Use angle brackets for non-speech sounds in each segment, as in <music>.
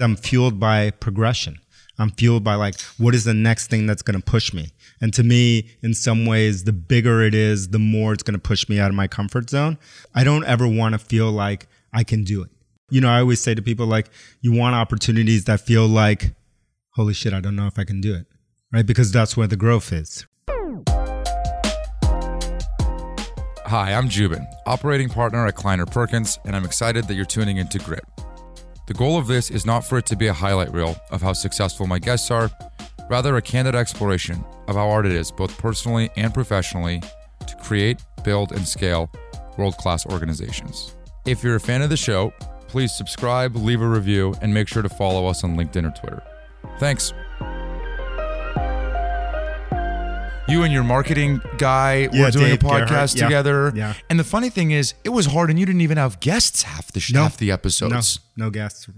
I'm fueled by progression. I'm fueled by like, what is the next thing that's going to push me? And to me, in some ways, the bigger it is, the more it's going to push me out of my comfort zone. I don't ever want to feel like I can do it. You know, I always say to people, like, you want opportunities that feel like, holy shit, I don't know if I can do it. Right. Because that's where the growth is. Hi, I'm Joubin, operating partner at Kleiner Perkins, and I'm excited that you're tuning into Grit. The goal of this is not for it to be a highlight reel of how successful my guests are, rather, a candid exploration of how hard it is, both personally and professionally, to create, build, and scale world class organizations. If you're a fan of the show, please subscribe, leave a review, and make sure to follow us on LinkedIn or Twitter. Thanks. You and your marketing guy Yeah, were doing Dave a podcast Gerhardt. Together. Yeah. And the funny thing is, it was hard and you didn't even have guests half the, sh- half the No, episodes. no guests.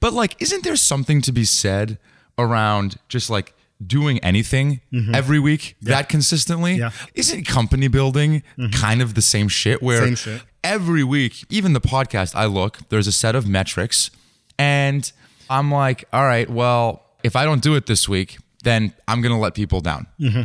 But like, isn't there something to be said around just like doing anything every week that consistently? Mm-hmm. Yeah. Mm-hmm. Isn't company building kind of the same shit where Same shit. every week, even the podcast, I look, there's a set of metrics and I'm like, all right, well, if I don't do it this week, then I'm going to let people down Mm-hmm.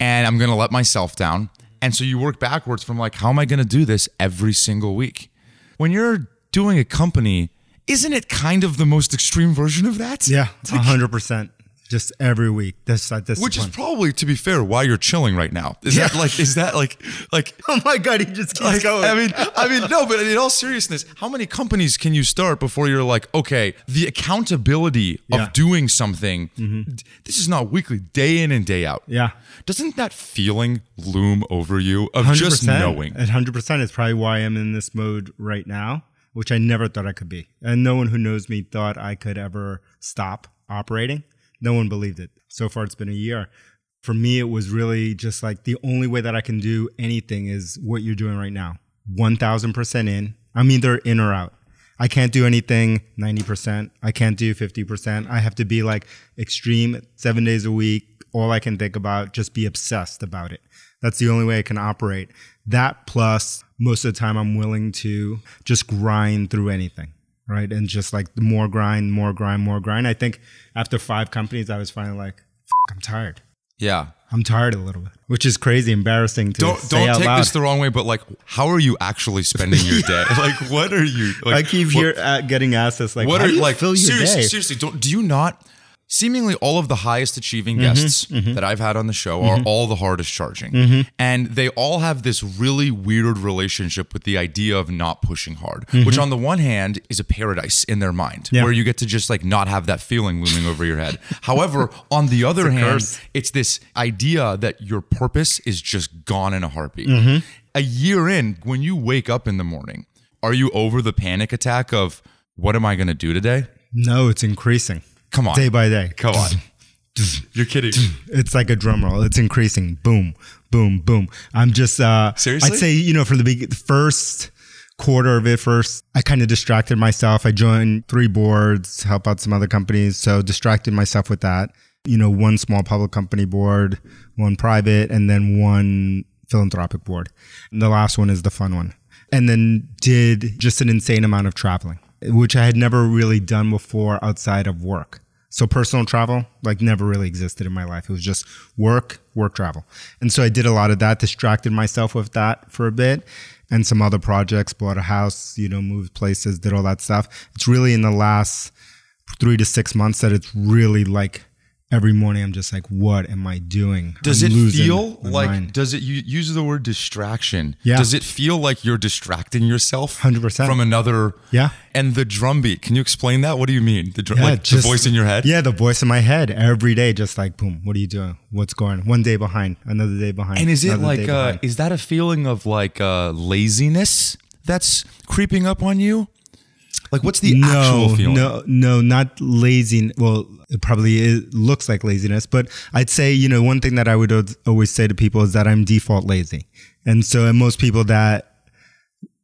And I'm going to let myself down. And so you work backwards from like, how am I going to do this every single week? When you're doing a company, isn't it kind of the most extreme version of that? Yeah, hundred percent. Just every week. That's. Which is probably, to be fair, why you're chilling right now. Is that like, is that like, like, <laughs> Oh my god, he just keeps like, going. I mean, I mean, no, but in all seriousness, how many companies can you start before you're like, okay, the accountability Yeah. Mm-hmm. of doing something, d- this is not weekly, day in and day out. yeah, Doesn't that feeling loom over you of hundred just knowing? Hundred percent is probably why I'm in this mode right now, which I never thought I could be. And no one who knows me thought I could ever stop operating. No one believed it. So far, it's been a year. For me, it was really just like the only way that I can do anything is what you're doing right now. One thousand percent in. I'm either in or out. I can't do anything 90%. I can't do 50%. I have to be like extreme seven days a week. All I can think about, just be obsessed about it. That's the only way I can operate. That plus most of the time I'm willing to just grind through anything. Right. And just like the more grind, more grind, more grind. I think after five companies, I was finally like, I'm tired. Yeah. I'm tired a little bit, which is crazy, embarrassing to Don't say don't take loud. this the wrong way, but like, how are you actually spending your day? <laughs> like, what are you? Like, I keep what- here uh, getting asked this, like, What are do you like fill your seriously? day? Seriously, don't do you not? Seemingly, all of the highest achieving Mm-hmm, guests that I've had on the show are all the hardest charging, Mm-hmm. and they all have this really weird relationship with the idea of not pushing hard. Mm-hmm. Which, on the one hand, is a paradise in their mind, Yeah. where you get to just like not have that feeling looming over your head. <laughs> However, on the other hand, curse. it's this idea that your purpose is just gone in a heartbeat. Mm-hmm. A year in, when you wake up in the morning, are you over the panic attack of what am I going to do today? No, it's increasing Come on. day by day. Come on. <laughs> You're kidding. It's like a drum roll. It's increasing. Boom, boom, boom. I'm just uh Seriously? I'd say, you know, for the big first quarter of it first, I kind of distracted myself. I joined three boards, help out some other companies, so distracted myself with that. You know, one small public company board, one private, and then one philanthropic board. And the last one is the fun one. And then did just an insane amount of traveling, which I had never really done before outside of work. So personal travel like never really existed in my life. It was just work, work travel. And so I did a lot of that, distracted myself with that for a bit and some other projects, bought a house, you know, moved places, did all that stuff. It's really in the last 3 to 6 months that it's really like every morning I'm just like what am I doing? Does I'm it feel like, mind. does it, you use the word distraction. Yeah. Does it feel like you're distracting yourself 100%. from another? Yeah. And the drum beat, can you explain that? What do you mean? The, drum, Yeah, like just- the voice in your head? Yeah, the voice in my head every day, just like boom. What are you doing? What's going? on? One day behind, another day behind. And is it like, uh, is that a feeling of like uh, laziness that's creeping up on you? Like, what's the actual feeling? No, no, not lazy. Well, it probably is, looks like laziness, but I'd say, you know, one thing that I would always say to people is that I'm default lazy. And so, and most people that,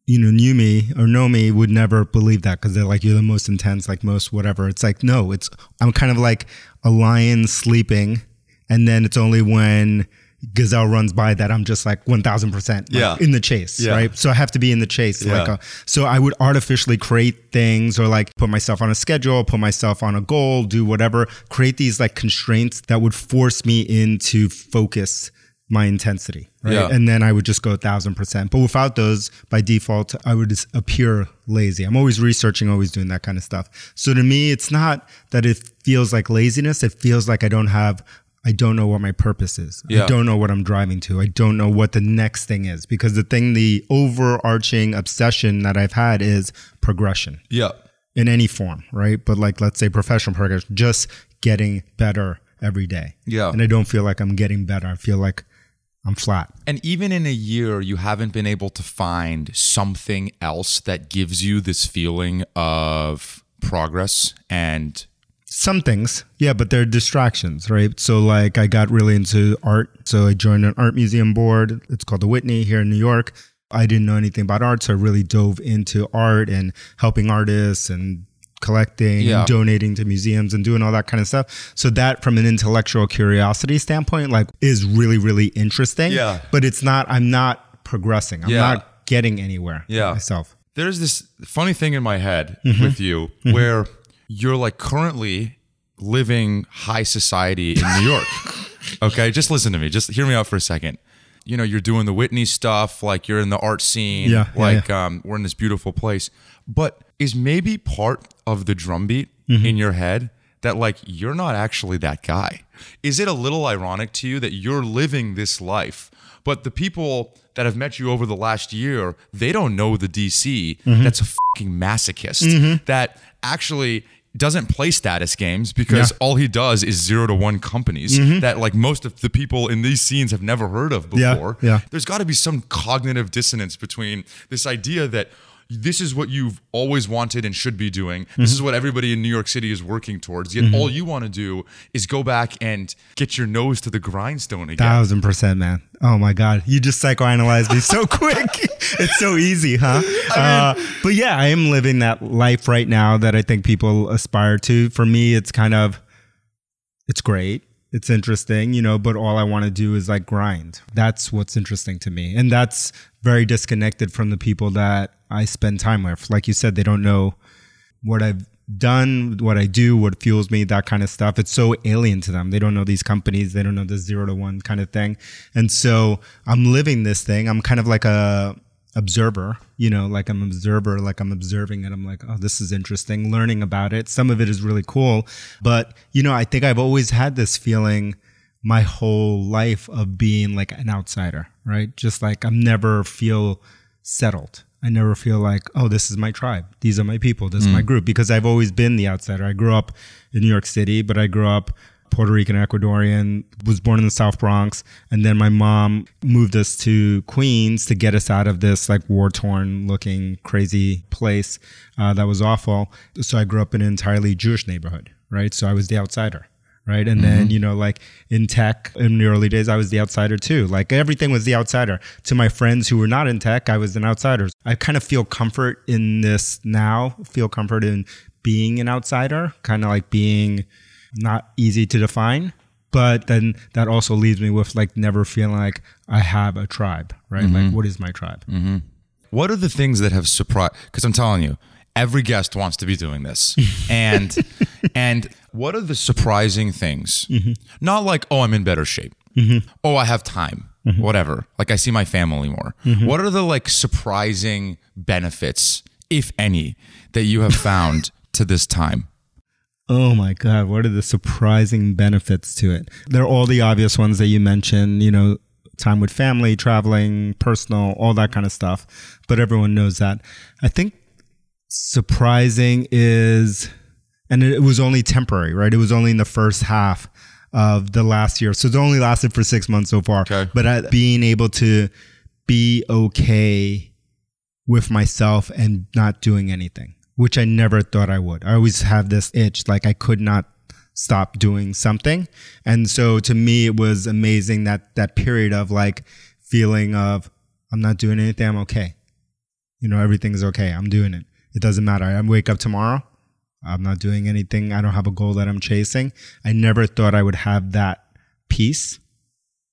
you know, knew me or know me would never believe that because they're like, you're the most intense, like most whatever. It's like, no, it's, I'm kind of like a lion sleeping. And then it's only when gazelle runs by that I'm just like 1000% Yeah. in the chase, Yeah. right? So I have to be in the chase. Like a, uh, so I would artificially create things or like put myself on a schedule, put myself on a goal, do whatever, create these like constraints that would force me into focus my intensity, right? Yeah. And then I would just go a thousand percent. But without those, by default, I would just appear lazy. I'm always researching, always doing that kind of stuff. So to me, it's not that it feels like laziness. It feels like I don't have, I don't know what my purpose is. Yeah. I don't know what I'm driving to. I don't know what the next thing is because the thing, the overarching obsession that I've had is progression Yeah. in any form, right? But like, let's say professional progression, just getting better every day. Yeah. And I don't feel like I'm getting better. I feel like I'm flat. And even in a year, you haven't been able to find something else that gives you this feeling of progress and Some things, yeah, but they're distractions, right? So, like, I got really into art. So, I joined an art museum board. It's called the Whitney here in New York. I didn't know anything about art. So, I really dove into art and helping artists and collecting Yeah. and donating to museums and doing all that kind of stuff. So, that from an intellectual curiosity standpoint, like, is really, really interesting. Yeah. But it's not, I'm not progressing. I'm Yeah. not getting anywhere Yeah. myself. there's this funny thing in my head Mm-hmm. with you where you're like currently living high society in New York. <laughs> okay, just listen to me. Just hear me out for a second. You know, you're doing the Whitney stuff, like you're in the art scene, Yeah, yeah, like um, we're in this beautiful place. But is maybe part of the drumbeat Mm-hmm. in your head that like you're not actually that guy? Is it a little ironic to you that you're living this life, but the people that have met you over the last year, they don't know the DC Mm-hmm. that's a fucking masochist that actually doesn't play status games because Yeah. all he does is zero to one companies mm-hmm. that like most of the people in these scenes have never heard of Yeah, before. yeah. There's got to be some cognitive dissonance between this idea that this is what you've always wanted and should be doing. This Mm-hmm. is what everybody in New York City is working towards. Yet all you want to do is go back and get your nose to the grindstone again. Thousand percent, man. Oh my God. You just psychoanalyzed me so <laughs> quick. it's so easy, huh? uh, but yeah, I am living that life right now that I think people aspire to. For me, it's kind of, it's great. It's interesting, you know, but all I want to do is like grind. That's what's interesting to me. And that's very disconnected from the people that I spend time with. Like you said, they don't know what I've done, what I do, what fuels me, that kind of stuff. It's so alien to them. They don't know these companies. They don't know the zero to one kind of thing. And so I'm living this thing. I'm kind of like a observer, you know, like I'm observer, like I'm observing it. I'm like, oh, this is interesting, learning about it. Some of it is really cool. But, you know, I think I've always had this feeling my whole life of being like an outsider, right? Just like I'm never feel settled. I never feel like, oh, this is my tribe. These are my people. This is my group because I've always been the outsider. I grew up in New York City, but I grew up Puerto Rican, Ecuadorian, was born in the South Bronx. And then my mom moved us to Queens to get us out of this like war torn looking crazy place uh, that was awful. So I grew up in an entirely Jewish neighborhood, right? So I was the outsider right? And then, mm-hmm. you know, like in tech in the early days, I was the outsider too. Like everything was the outsider. To my friends who were not in tech, I was an outsider. I kind of feel comfort in this now, feel comfort in being an outsider, kind of like being not easy to define. But then that also leaves me with like never feeling like I have a tribe, right? Like, mm-hmm. what is my tribe? Mm-hmm. What are the things that have surprised? Because I'm telling you, every guest wants to be doing this, <laughs> and and what are the surprising things? Mm-hmm. Not like oh, I'm in better shape. Mm-hmm. Oh, I have time. Mm-hmm. Whatever. Like I see my family more. What are the like surprising benefits, if any, that you have found <laughs> to this time? Oh my God, what are the surprising benefits to it? They're all the obvious ones that you mentioned, you know, time with family, traveling, personal, all that kind of stuff. But everyone knows that. I think surprising is, and it was only temporary, right? It was only in the first half of the last year. So it's only lasted for six months so far. Okay. But being able to be okay with myself and not doing anything, which I never thought I would. I always have this itch, like I could not stop doing something. And so to me, it was amazing that that period of like feeling of I'm not doing anything, I'm okay. You know, everything's okay. I'm doing it. It doesn't matter. I wake up tomorrow. I'm not doing anything. I don't have a goal that I'm chasing. I never thought I would have that peace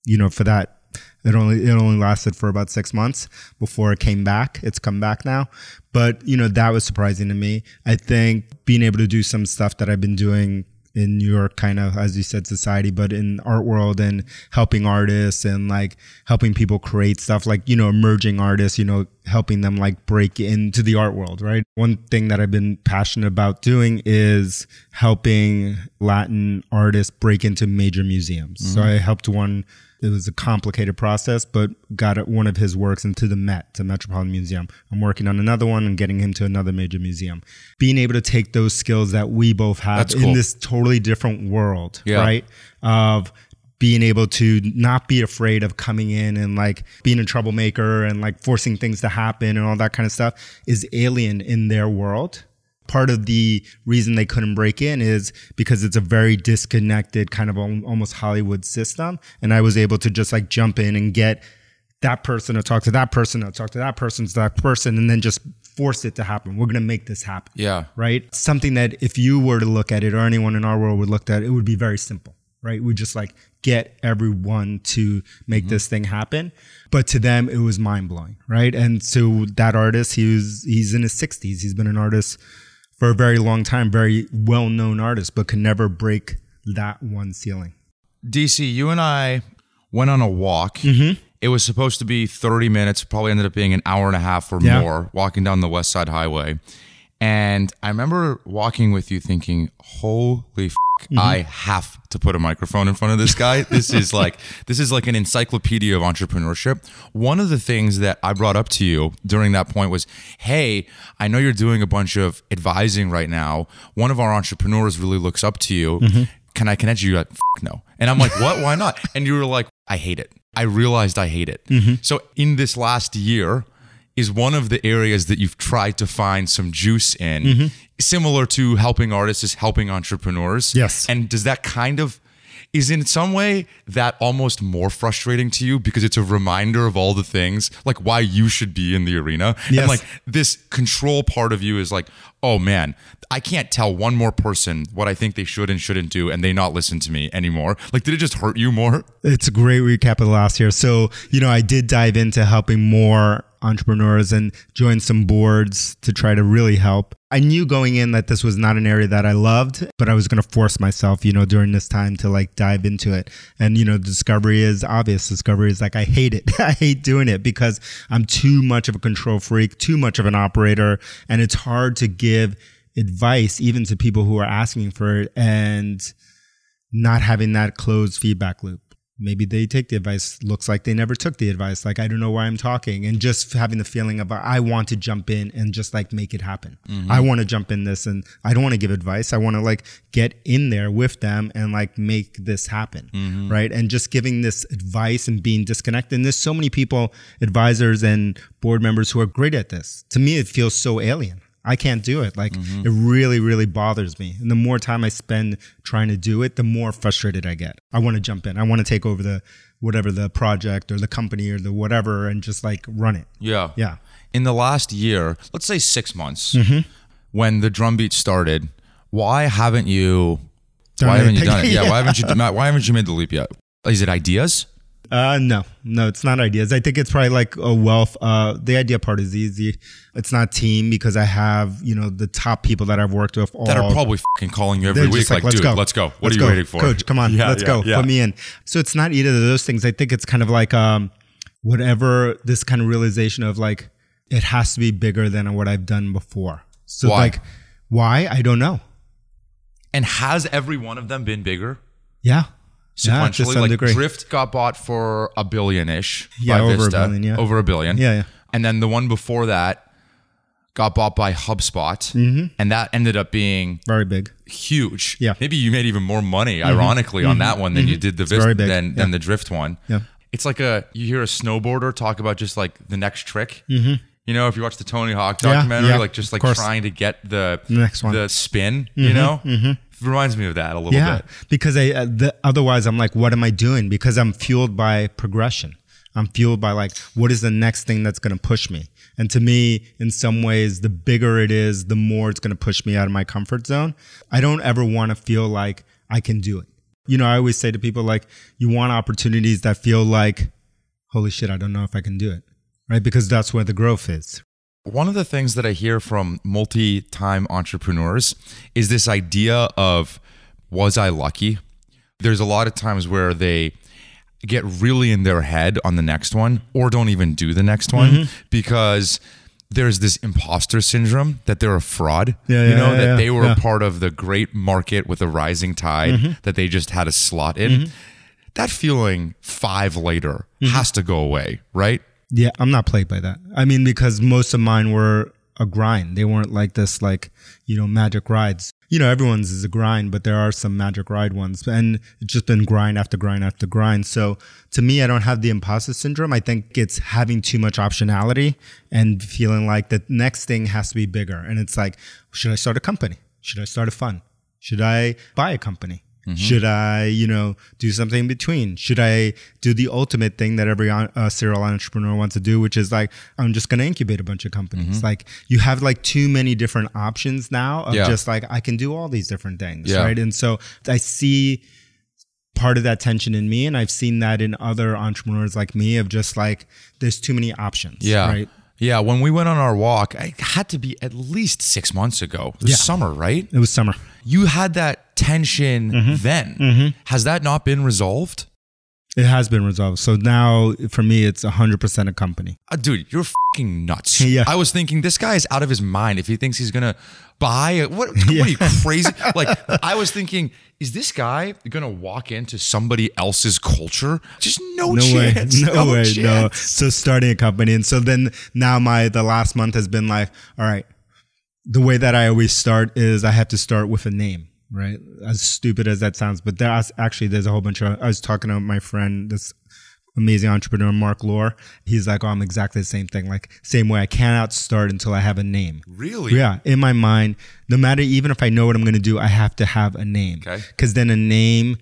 you know, for that, it only it only lasted for about six months before it came back. It's come back now, but you know that was surprising to me. I think being able to do some stuff that I've been doing in New York, kind of as you said, society, but in art world and helping artists and like helping people create stuff like, you know, emerging artists, you know, helping them like break into the art world, right? One thing that I've been passionate about doing is helping Latin artists break into major museums. Mm-hmm. So I helped one it was a complicated process, but got one of his works into the Met, to Metropolitan Museum. I'm working on another one and getting him to another major museum. Being able to take those skills that we both have cool. in this totally different world, yeah. right? Of being able to not be afraid of coming in and like being a troublemaker and like forcing things to happen and all that kind of stuff is alien in their world part of the reason they couldn't break in is because it's a very disconnected kind of almost Hollywood system. And I was able to just like jump in and get that person to talk to that person, to talk to that person, to that person, and then just force it to happen. We're going to make this happen. Yeah. Right. Something that if you were to look at it or anyone in our world would look at it, it would be very simple. Right. We just like get everyone to make mm-hmm. this thing happen. But to them, it was mind blowing. Right. And so that artist, he was, he's in his 60s. He's been an artist for a very long time, very well known artist, but could never break that one ceiling. DC, you and I went on a walk. Mm-hmm. It was supposed to be 30 minutes, probably ended up being an hour and a half or yeah. more, walking down the West Side Highway. And I remember walking with you thinking, holy f- Mm-hmm. I have to put a microphone in front of this guy. This is <laughs> like this is like an encyclopedia of entrepreneurship. One of the things that I brought up to you during that point was, "Hey, I know you're doing a bunch of advising right now. One of our entrepreneurs really looks up to you. Mm-hmm. Can I connect you?" Like, no. And I'm like, "What? Why not?" And you were like, "I hate it." I realized I hate it. Mm-hmm. So in this last year, is one of the areas that you've tried to find some juice in, mm-hmm. similar to helping artists is helping entrepreneurs. Yes. And does that kind of is in some way that almost more frustrating to you because it's a reminder of all the things like why you should be in the arena yes. and like this control part of you is like oh man i can't tell one more person what i think they should and shouldn't do and they not listen to me anymore like did it just hurt you more it's a great recap of the last year so you know i did dive into helping more entrepreneurs and joined some boards to try to really help. I knew going in that this was not an area that I loved, but I was going to force myself, you know, during this time to like dive into it. And, you know, discovery is obvious. Discovery is like, I hate it. <laughs> I hate doing it because I'm too much of a control freak, too much of an operator. And it's hard to give advice even to people who are asking for it and not having that closed feedback loop maybe they take the advice looks like they never took the advice like i don't know why i'm talking and just having the feeling of i want to jump in and just like make it happen. Mm-hmm. i want to jump in this and i don't want to give advice. I want to like get in there with them and like make this happen mm-hmm. right? And just giving this advice and being disconnected. And there's so many people advisors and board members who are great at this. To me it feels so alien I can't do it. Like mm-hmm. it really, really bothers me. And the more time I spend trying to do it, the more frustrated I get. I want to jump in. I want to take over the whatever the project or the company or the whatever and just like run it. Yeah. Yeah. In the last year, let's say six months, mm-hmm. when the drum beat started, why haven't you? Done why haven't you done it? Yeah. yeah. Why haven't you? <laughs> Why haven't you made the leap yet? Is it ideas? Uh, no, no, it's not ideas. I think it's probably like a wealth. Uh, the idea part is easy. It's not team because I have, you know, the top people that I've worked with all, that are probably fucking calling you every week. Like, like, let's dude, go. let's go. What let's are you go. waiting for? Coach, come on. <laughs> Yeah, let's yeah, go. Yeah. Put me in. So it's not either of those things. I think it's kind of like, um, whatever this kind of realization of like, it has to be bigger than what I've done before. So why? like, why? I don't know. And has every one of them been bigger? Yeah sequentially. Yeah, like degree. Drift got bought for a billion ish. Yeah, over Vista, a billion. Yeah, over a billion. Yeah, yeah. And then the one before that got bought by HubSpot, mm-hmm. and that ended up being very big, huge. Yeah, maybe you made even more money, mm-hmm. ironically, mm-hmm. on that one than you mm-hmm. did the Vista than, yeah. than the Drift one. Yeah, it's like a you hear a snowboarder talk about just like the next trick. Mm-hmm. You know, if you watch the Tony Hawk documentary, yeah, yeah, like just like trying to get the, the next one, the spin. You mm-hmm. know, reminds me of that a little yeah, bit. because I uh, the, otherwise I'm like, what am I doing? Because I'm fueled by progression. I'm fueled by like, what is the next thing that's going to push me? And to me, in some ways, the bigger it is, the more it's going to push me out of my comfort zone. I don't ever want to feel like I can do it. You know, I always say to people like, you want opportunities that feel like, holy shit, I don't know if I can do it, right? Because that's where the growth is. One of the things that I hear from multi time entrepreneurs is this idea of, was I lucky? There's a lot of times where they get really in their head on the next one or don't even do the next one Mm-hmm. because there's this imposter syndrome that they're a fraud. Yeah, you yeah, know, yeah, that they were a part of the great market with a rising tide Mm-hmm. that they just had a slot in. That feeling five later Mm-hmm. has to go away, right? Yeah, I'm not plagued by that. I mean, because most of mine were a grind. They weren't like this, like, you know, magic rides. You know, everyone's is a grind, but there are some magic ride ones. And it's just been grind after grind after grind. So to me, I don't have the imposter syndrome. I think it's having too much optionality and feeling like the next thing has to be bigger. And it's like, should I start a company? Should I start a fund? Should I buy a company? Should I, you know, do something in between? Should I do the ultimate thing that every uh, serial entrepreneur wants to do, which is like, I'm just going to incubate a bunch of companies. Like, you have like too many different options now of Yeah. just like, I can do all these different things, Yeah. right? And so I see part of that tension in me, and I've seen that in other entrepreneurs like me of just like, there's too many options, Yeah. right? Yeah. When we went on our walk, it had to be at least six months ago. It was Yeah. summer, right? It was summer. You had that tension Mm-hmm. then. Has that not been resolved? It has been resolved. So now for me, it's 100% a company. Uh, dude, you're fucking nuts. <laughs> Yeah. I was thinking this guy is out of his mind if he thinks he's gonna buy it. What, <laughs> what are you crazy? like I was thinking, is this guy gonna walk into somebody else's culture? Just no, no chance. <laughs> way no, way chance. no so starting a company and so then now my the last month has been like all right the way that i always start is i have to start with a name right as stupid as that sounds but there's actually there's a whole bunch of i was talking to my friend this amazing entrepreneur Marc Lore. he's like oh i'm exactly the same thing like same way i cannot start until i have a name Really? yeah, in my mind, no matter even if I know what I'm going to do, I have to have a name. Okay. Because then a name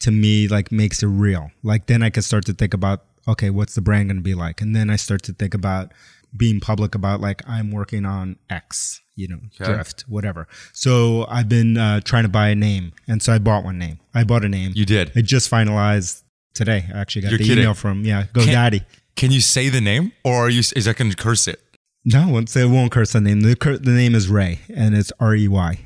to me like makes it real. Like then I can start to think about okay, what's the brand going to be like, and then I start to think about being public about like I'm working on X, you know, Okay. drift, whatever. So I've been uh, trying to buy a name, and so I bought one name. I bought a name. You did. I just finalized today. I actually got You're the kidding. email from yeah, GoDaddy. Can you say the name, or are you? Is that gonna curse it? No, I won't say it won't curse the name. The, cur- the name is Rey, and it's R E Y.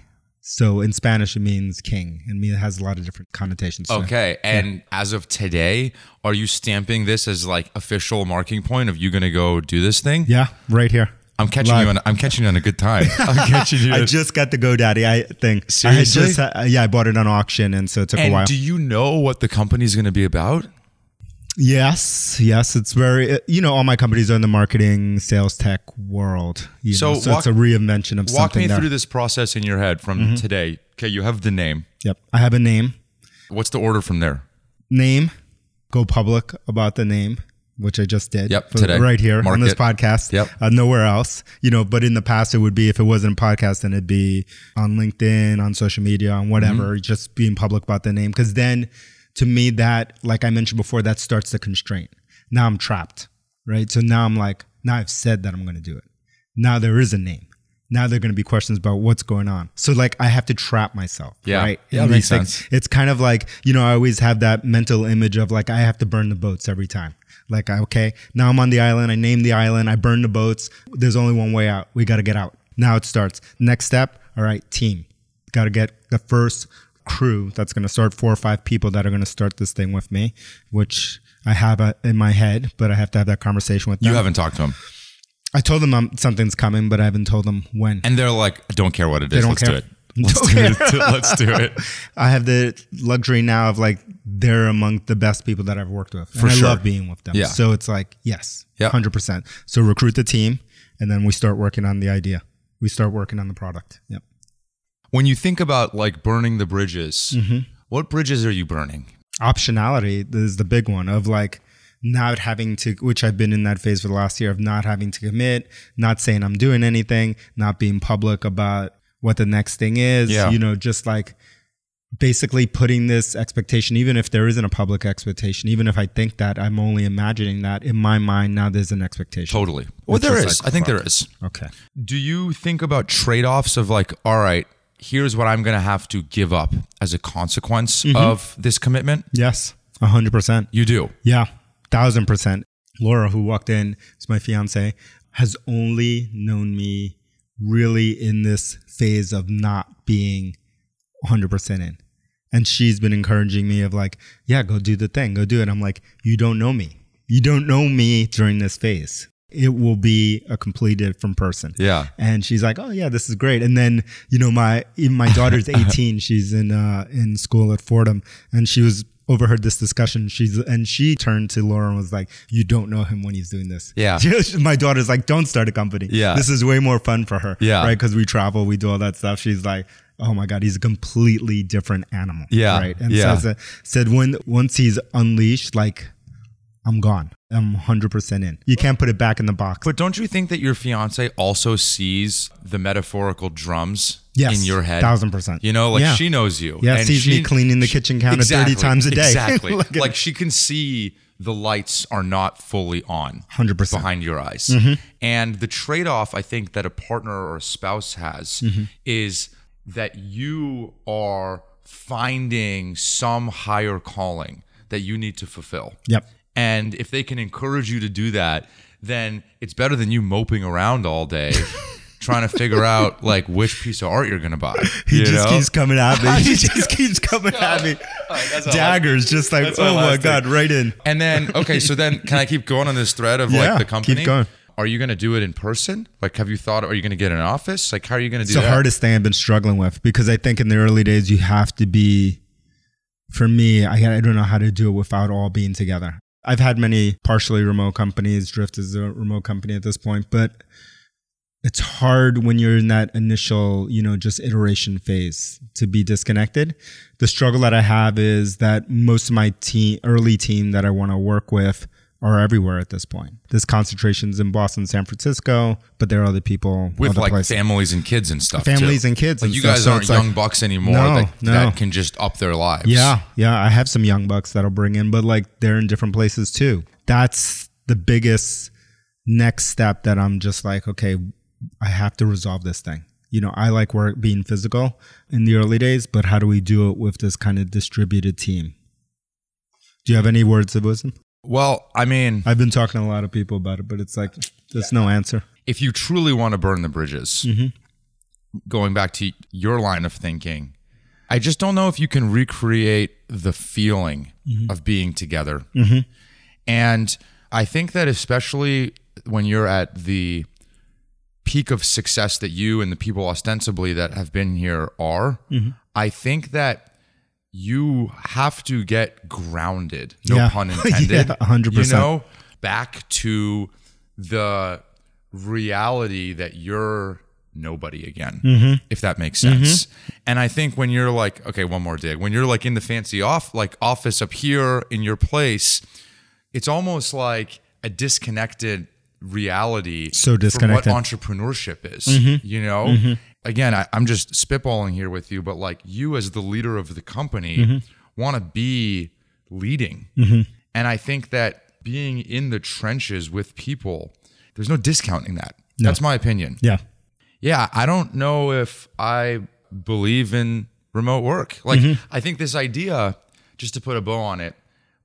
So in Spanish, it means king, and it has a lot of different connotations. to it. Okay. And as of today, are you stamping this as like official marking point of you gonna go do this thing? Yeah, right here. I'm catching Live. you on. I'm catching you on a good time. <laughs> I'm catching you. I just got the GoDaddy I thing. Seriously? I just, uh, yeah, I bought it on auction, and so it took a while. do you know what the company's going to be about? Yes, yes, it's very. uh, You know, all my companies are in the marketing, sales, tech world. You So know, so walk- it's a reinvention of Walk me through this process in your head from Mm-hmm. today. Okay, you have the name. Yep, I have a name. What's the order from there? name, go public about the name, which I just did. Yep, today. right here Mark on this podcast. Yep. uh, nowhere else. You know, but in the past, it would be if it wasn't a podcast, then it'd be on LinkedIn, on social media, on whatever. Mm-hmm. Just being public about the name, because then, to me, that like I mentioned before, that starts the constraint. Now I'm trapped, right? So now I'm like, now I've said that I'm going to do it. Now there is a name. Now there are going to be questions about what's going on. So like I have to trap myself, Yeah. right? Yeah, makes things. sense. It's kind of like, you know, I always have that mental image of like, I have to burn the boats every time. Like, okay, now I'm on the island. I name the island. I burn the boats. There's only one way out. We got to get out. Now it starts. Next step. All right, team. Got to get the first crew that's going to start four or five people that are going to start this thing with me, which I have uh in my head, but I have to have that conversation with them. You haven't talked to them, I told them um, something's coming, but I haven't told them when. and they're like, "I don't care what it is. Let's care. do it. <laughs> Let's do it. <laughs> Let's do it." <laughs> I have the luxury now of like they're among the best people that I've worked with. For and sure. I love being with them. Yeah. So it's like, yes, Yeah. 100%. So recruit the team and then we start working on the idea. We start working on the product. Yep. When you think about like burning the bridges, Mm-hmm. what bridges are you burning? Optionality is the big one of like not having to, which I've been in that phase for the last year of not having to commit, not saying I'm doing anything, not being public about what the next thing is, Yeah. you know, just like basically putting this expectation, even if there isn't a public expectation, even if I think that I'm only imagining that in my mind, now there's an expectation. Totally. Well, there like, I think there is. Okay. Do you think about trade offs of like, all right, here's what I'm going to have to give up as a consequence mm-hmm. of this commitment? Yes, a hundred percent. You do. Yeah, thousand percent. Laura, who walked in, is my fiance, has only known me really in this phase of not being 100% in. And she's been encouraging me of like, yeah, go do the thing, go do it. I'm like, you don't know me. You don't know me during this phase. It will be a completely different person. Yeah. And she's like, "Oh yeah, this is great." And then you know, my even my daughter's <laughs> 18. she's in uh, in school at Fordham, and she was overheard this discussion. She's and she turned to Laura and was like, "You don't know him when he's doing this." Yeah. <laughs> my daughter's like, "Don't start a company." Yeah. This is way more fun for her. Yeah. Right, because we travel, we do all that stuff. She's like. Oh my God, he's a completely different animal. Yeah. Right. And Yeah. so said when once he's unleashed, like I'm gone. I'm 100% in. You can't put it back in the box. But don't you think that your fiance also sees the metaphorical drums Yes, in your head? thousand percent. You know, like Yeah. she knows you. Yeah, and sees she, me cleaning the kitchen counter 30 times a day. Exactly. <laughs> Like like, she can see the lights are not fully on 100%. behind your eyes. Mm-hmm. And the trade off I think that a partner or a spouse has Mm-hmm. is that you are finding some higher calling that you need to fulfill. Yep. And if they can encourage you to do that, then it's better than you moping around all day <laughs> trying to figure out like which piece of art you're gonna buy. <laughs> He you just know? keeps coming at me. <laughs> He just keeps coming at me. That's Daggers, just like, oh my last God, right in. And then okay, so then can I keep going on this thread of Yeah, like the company? keep company? going. Are you gonna do it in person? Like have you thought are you gonna get an office? Like how are you gonna do It's the that? hardest thing I've been struggling with because I think in the early days, you have to be, for me, I, I don't know how to do it without all being together. I've had many partially remote companies. Drift is a remote company at this point, but it's hard when you're in that initial, you know, just iteration phase to be disconnected. The struggle that I have is that most of my team, early team that I want to work with are everywhere at this point. There's concentrations in Boston, San Francisco, but there are other people with other like places. families and kids and stuff. Families too. and kids Like and you stuff, guys so aren't it's like- young bucks anymore No, that, no. that can just up their lives. Yeah, yeah. I have some young bucks that'll bring in, but like they're in different places too. That's the biggest next step that I'm just like, okay, I have to resolve this thing. You know, I like work being physical in the early days, but how do we do it with this kind of distributed team? Do you have any words of wisdom? Well, I mean, I've been talking to a lot of people about it, but it's like there's no answer. if you truly want to burn the bridges, mm-hmm. going back to your line of thinking, I just don't know if you can recreate the feeling mm-hmm. of being together. Mm-hmm. And I think that especially when you're at the peak of success that you and the people ostensibly that have been here are, I think that you have to get grounded. No Yeah. pun <laughs> intended. Yeah, 100%. You know, back to the reality that you're nobody again, Mm-hmm. if that makes sense. And I think when you're like, okay, one more dig. When you're like in the fancy off like office up here in your place, it's almost like a disconnected reality So disconnected. from what entrepreneurship is. Mm-hmm. You know, mm-hmm. again, I, I'm just spitballing here with you, but like you as the leader of the company mm-hmm. want to be leading, and I think that being in the trenches with people, there's no discounting that. That's my opinion. Yeah. Yeah, I don't know if I believe in remote work. Like, I think this idea, just to put a bow on it,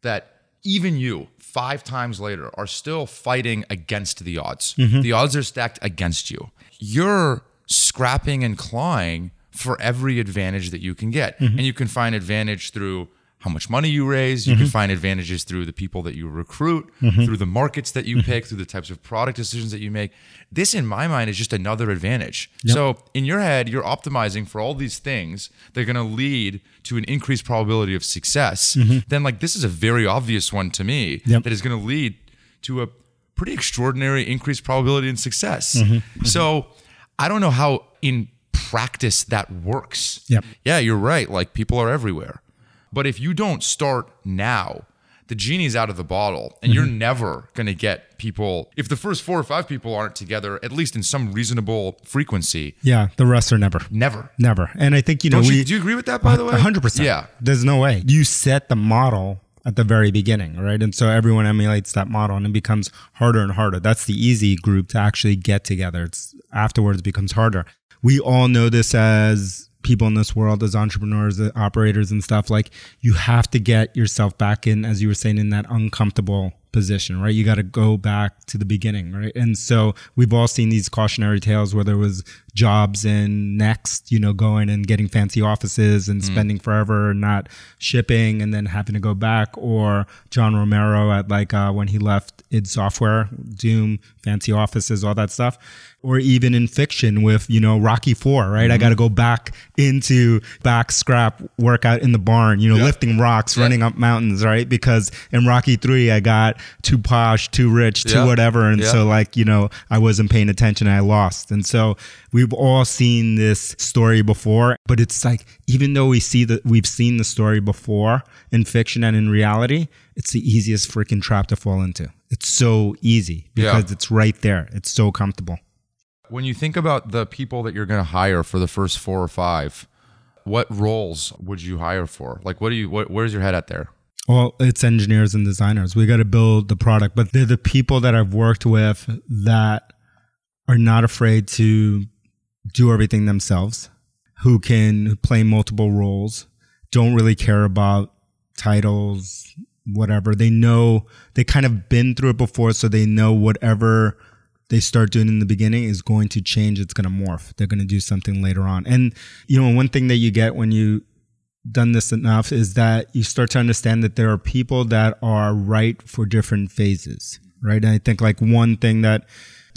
that even you, five times later, are still fighting against the odds. Mm-hmm. The odds are stacked against you. You're scrapping and clawing for every advantage that you can get. Mm-hmm. And you can find advantage through how much money you raise. You can mm-hmm. find advantages through the people that you recruit, mm-hmm. through the markets that you mm-hmm. pick, through the types of product decisions that you make. This, in my mind, is just another advantage. So, in your head, you're optimizing for all these things that are going to lead to an increased probability of success. Then, like, this is a very obvious one to me Yep. that is going to lead to a pretty extraordinary increased probability in success. So, I don't know how in practice that works. Yep. Yeah, you're right. Like people are everywhere. But if you don't start now, the genie's out of the bottle and you're mm-hmm. never going to get people. If the first four or five people aren't together, at least in some reasonable frequency, Yeah. The rest are never. never. Never. And I think, you know, Don't we. you, do you agree with that, by the way? A hundred percent. Yeah. There's no way. You set the model at the very beginning, right? And so everyone emulates that model and it becomes harder and harder. That's the easy group to actually get together. It's afterwards becomes harder. We all know this as people in this world as entrepreneurs, as operators and stuff, like you have to get yourself back in, as you were saying, in that uncomfortable position, right? You got to go back to the beginning, right? And so we've all seen these cautionary tales where there was jobs in Next, you know, going and getting fancy offices and mm. spending forever and not shipping and then having to go back, or John Romero at like uh, when he left id Software, Zoom, fancy offices, all that stuff or even in fiction with you know Rocky Four, right? Mm-hmm. I got to go back into back scrap workout in the barn, you know, yeah. lifting rocks, yeah. running up mountains, right? Because in Rocky Three, I got too posh, too rich, too yeah. whatever, and so like you know I wasn't paying attention, I lost, and so we've all seen this story before, but it's like even though we see that we've seen the story before in fiction and in reality, it's the easiest freaking trap to fall into. It's so easy because it's right there. It's so comfortable. When you think about the people that you're going to hire for the first four or five, what roles would you hire for? Like, what do you, what, where's your head at there? Well, it's engineers and designers. We got to build the product, but they're the people that I've worked with that are not afraid to do everything themselves, who can play multiple roles, don't really care about titles, whatever. They know they kind of been through it before, so they know whatever they start doing in the beginning is going to change. It's going to morph. They're going to do something later on. And, you know, one thing that you get when you done this enough is that you start to understand that there are people that are right for different phases, right? And I think like one thing that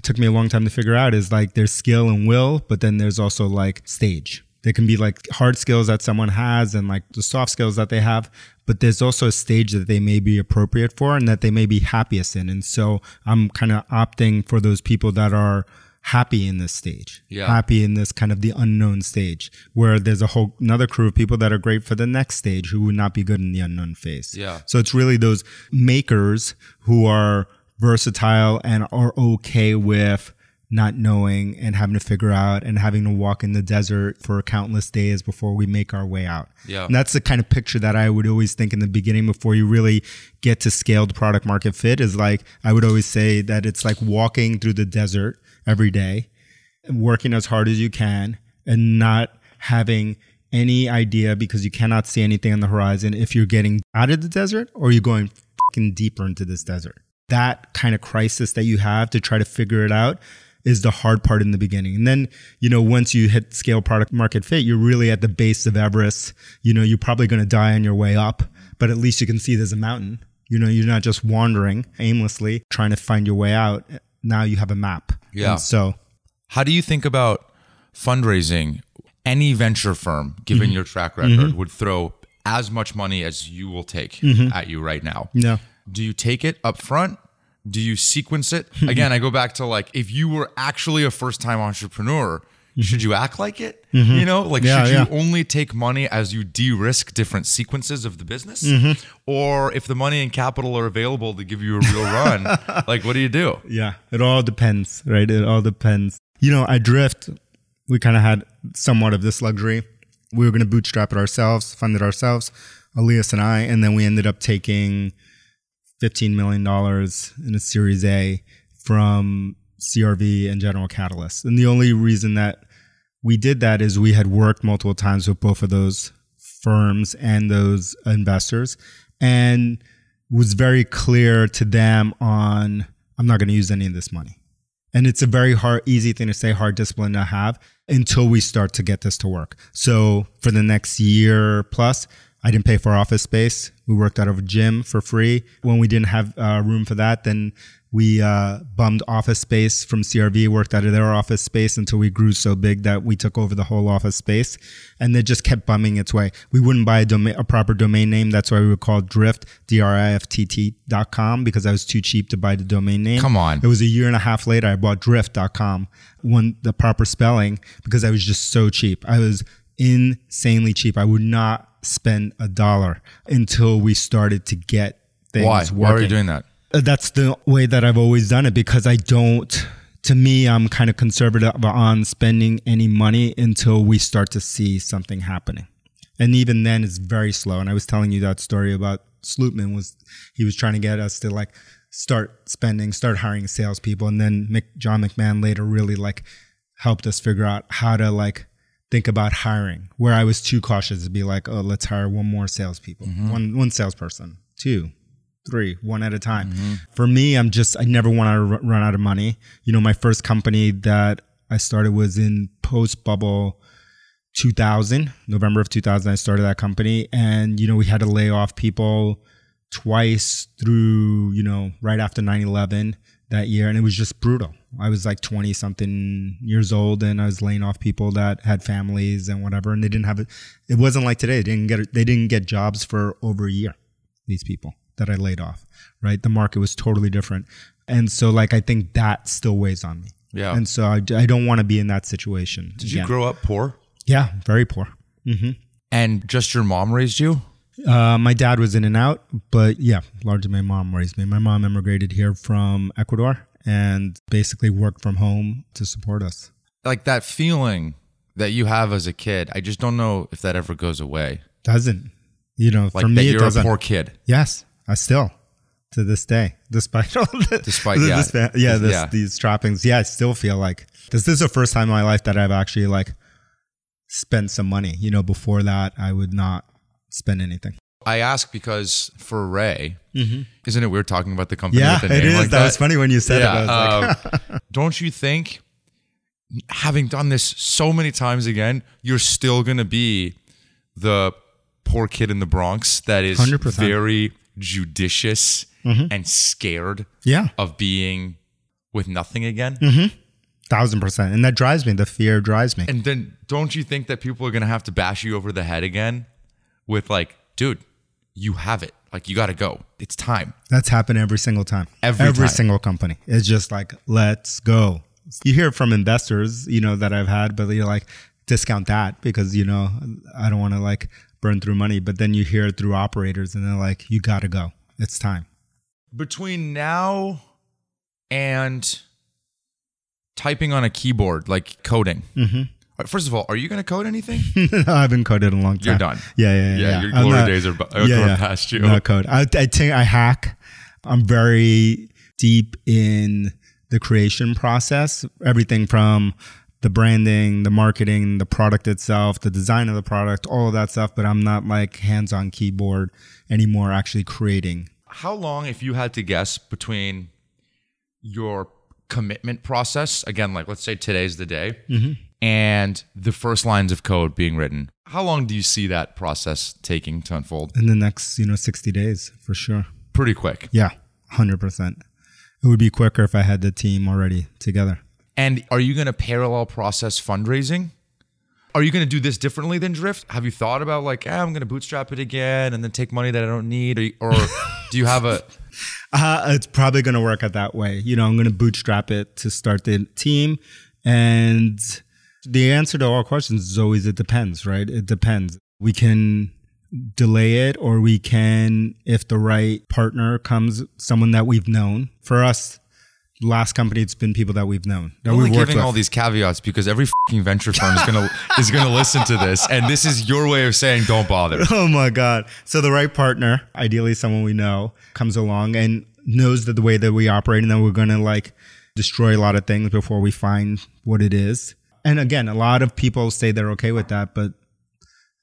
took me a long time to figure out is like there's skill and will, but then there's also like stage. There can be like hard skills that someone has and like the soft skills that they have, but there's also a stage that they may be appropriate for and that they may be happiest in. And so I'm kind of opting for those people that are happy in this stage, yeah. happy in this kind of the unknown stage, where there's a whole another crew of people that are great for the next stage who would not be good in the unknown phase. Yeah. So it's really those makers who are versatile and are okay with not knowing and having to figure out and having to walk in the desert for countless days before we make our way out. Yeah. And that's the kind of picture that I would always think in the beginning before you really get to scaled product market fit is like I would always say that it's like walking through the desert every day, working as hard as you can and not having any idea because you cannot see anything on the horizon if you're getting out of the desert or you're going deeper into this desert. That kind of crisis that you have to try to figure it out is the hard part in the beginning. And then, you know, once you hit scale product market fit, you're really at the base of Everest. You know, you're probably going to die on your way up, but at least you can see there's a mountain. You know, you're not just wandering aimlessly trying to find your way out. Now you have a map. Yeah. And so, how do you think about fundraising? Any venture firm, given mm-hmm. your track record, mm-hmm. would throw as much money as you will take mm-hmm. at you right now. Yeah. Do you take it up front? do you sequence it? <laughs> Again, I go back to like if you were actually a first time entrepreneur, mm-hmm. should you act like it? Mm-hmm. You know, like yeah, should you yeah. only take money as you de-risk different sequences of the business? Mm-hmm. Or if the money and capital are available to give you a real run, <laughs> like what do you do? Yeah, it all depends, right? It all depends. You know, I drift, we kind of had somewhat of this luxury. We were going to bootstrap it ourselves, fund it ourselves, Elias and I, and then we ended up taking $15 million in a Series A from CRV and General Catalyst. And the only reason that we did that is we had worked multiple times with both of those firms and those investors and was very clear to them on I'm not going to use any of this money. And it's a very hard, easy thing to say, hard discipline to have until we start to get this to work. So for the next year plus, I didn't pay for office space. We worked out of a gym for free. When we didn't have uh, room for that, then we uh, bummed office space from CRV, worked out of their office space until we grew so big that we took over the whole office space. And it just kept bumming its way. We wouldn't buy a, domain, a proper domain name. That's why we would call Drift, D-R-I-F-T-T dot com because I was too cheap to buy the domain name. Come on. It was a year and a half later I bought Drift.com, one the proper spelling because I was just so cheap. I was insanely cheap. I would not spend a dollar until we started to get things Why? working. Why are you doing that? Uh, that's the way that I've always done it because I don't. To me, I'm kind of conservative on spending any money until we start to see something happening, and even then, it's very slow. And I was telling you that story about Slootman was he was trying to get us to like start spending, start hiring salespeople, and then John McMahon later really like helped us figure out how to like think about hiring, where I was too cautious to be like, oh, let's hire one more salespeople, mm-hmm. one one salesperson, two, three, one at a time. Mm-hmm. For me, I'm just I never want to r- run out of money. You know, my first company that I started was in post bubble 2000, November of 2000. I started that company, and you know, we had to lay off people twice through you know right after 9/11 that year, and it was just brutal. I was like 20 something years old, and I was laying off people that had families and whatever, and they didn't have it. It wasn't like today. They didn't get they didn't get jobs for over a year. These people that I laid off, right? The market was totally different, and so like I think that still weighs on me. Yeah. And so I, I don't want to be in that situation. Did you grow up poor? Yeah, very poor. hmm And just your mom raised you? Uh, my dad was in and out, but yeah, largely my mom raised me. My mom immigrated here from Ecuador and basically worked from home to support us. Like that feeling that you have as a kid, I just don't know if that ever goes away. Doesn't, you know, Like for me, it you're a doesn't. poor kid. Yes, I still, to this day, despite all the, Despite, the- <laughs> yeah. this yeah, this, Yeah. these trappings, yeah, I still feel like this is the first time in my life that I've actually like spent some money. You know, before that, I would not spend anything. I ask because for Rey, isn't it weird talking about the company Yeah, with a name is. like that, that? was funny when you said it. I was like, uh, <laughs> don't you think having done this so many times again, you're still gonna be the poor kid in the Bronx that is 100%. very judicious Mm-hmm. and scared yeah, of being with nothing again? thousand percent, and that drives me. The fear drives me. And then don't you think that people are gonna have to bash you over the head again with like, dude, you have it. Like you gotta go. It's time. That's happened every single time. Every time. single company. It's just like, let's go. You hear from investors, you know, that I've had, but you're like, discount that because, you know, I don't want to like burn through money. But then you hear it through operators and they're like, you got to go. It's time. between now and typing on a keyboard, like coding. Mm-hmm. First of all, are you going to code anything? <laughs> I haven't coded in a long time. You're done. Yeah, yeah, yeah. Yeah, yeah. your glory not- days are are going past you. Not code. I, I think I hack. I'm very deep in the creation process. Everything from the branding, the marketing, the product itself, the design of the product, all of that stuff. But I'm not like hands-on keyboard anymore. Actually creating. How long, if you had to guess, between your commitment process, again, like let's say today's the day, Mm-hmm. And the first lines of code being written, how long do you see that process taking to unfold? in the next, you know, 60 days for sure. Pretty quick. Yeah, 100%. It would be quicker if I had the team already together. And are you going to parallel process fundraising? Are you going to do this differently than Drift? Have you thought about like, eh, I'm going to bootstrap it again and then take money that I don't need? Or, or do you have a, <laughs> Uh, it's probably going to work out that way. You know, I'm going to bootstrap it to start the team. And the answer to all questions is always it depends, right? It depends. We can delay it or we can, if the right partner comes, someone that we've known. For us, last company, it's been people that we've known, that we've giving with. all these caveats because every fucking venture firm is going <laughs> to, is to listen to this. And this is your way of saying, don't bother. <laughs> Oh my God. So the right partner, ideally someone we know, comes along and knows that the way that we operate and then we're going to like destroy a lot of things before we find what it is. And again, a lot of people say they're okay with that, but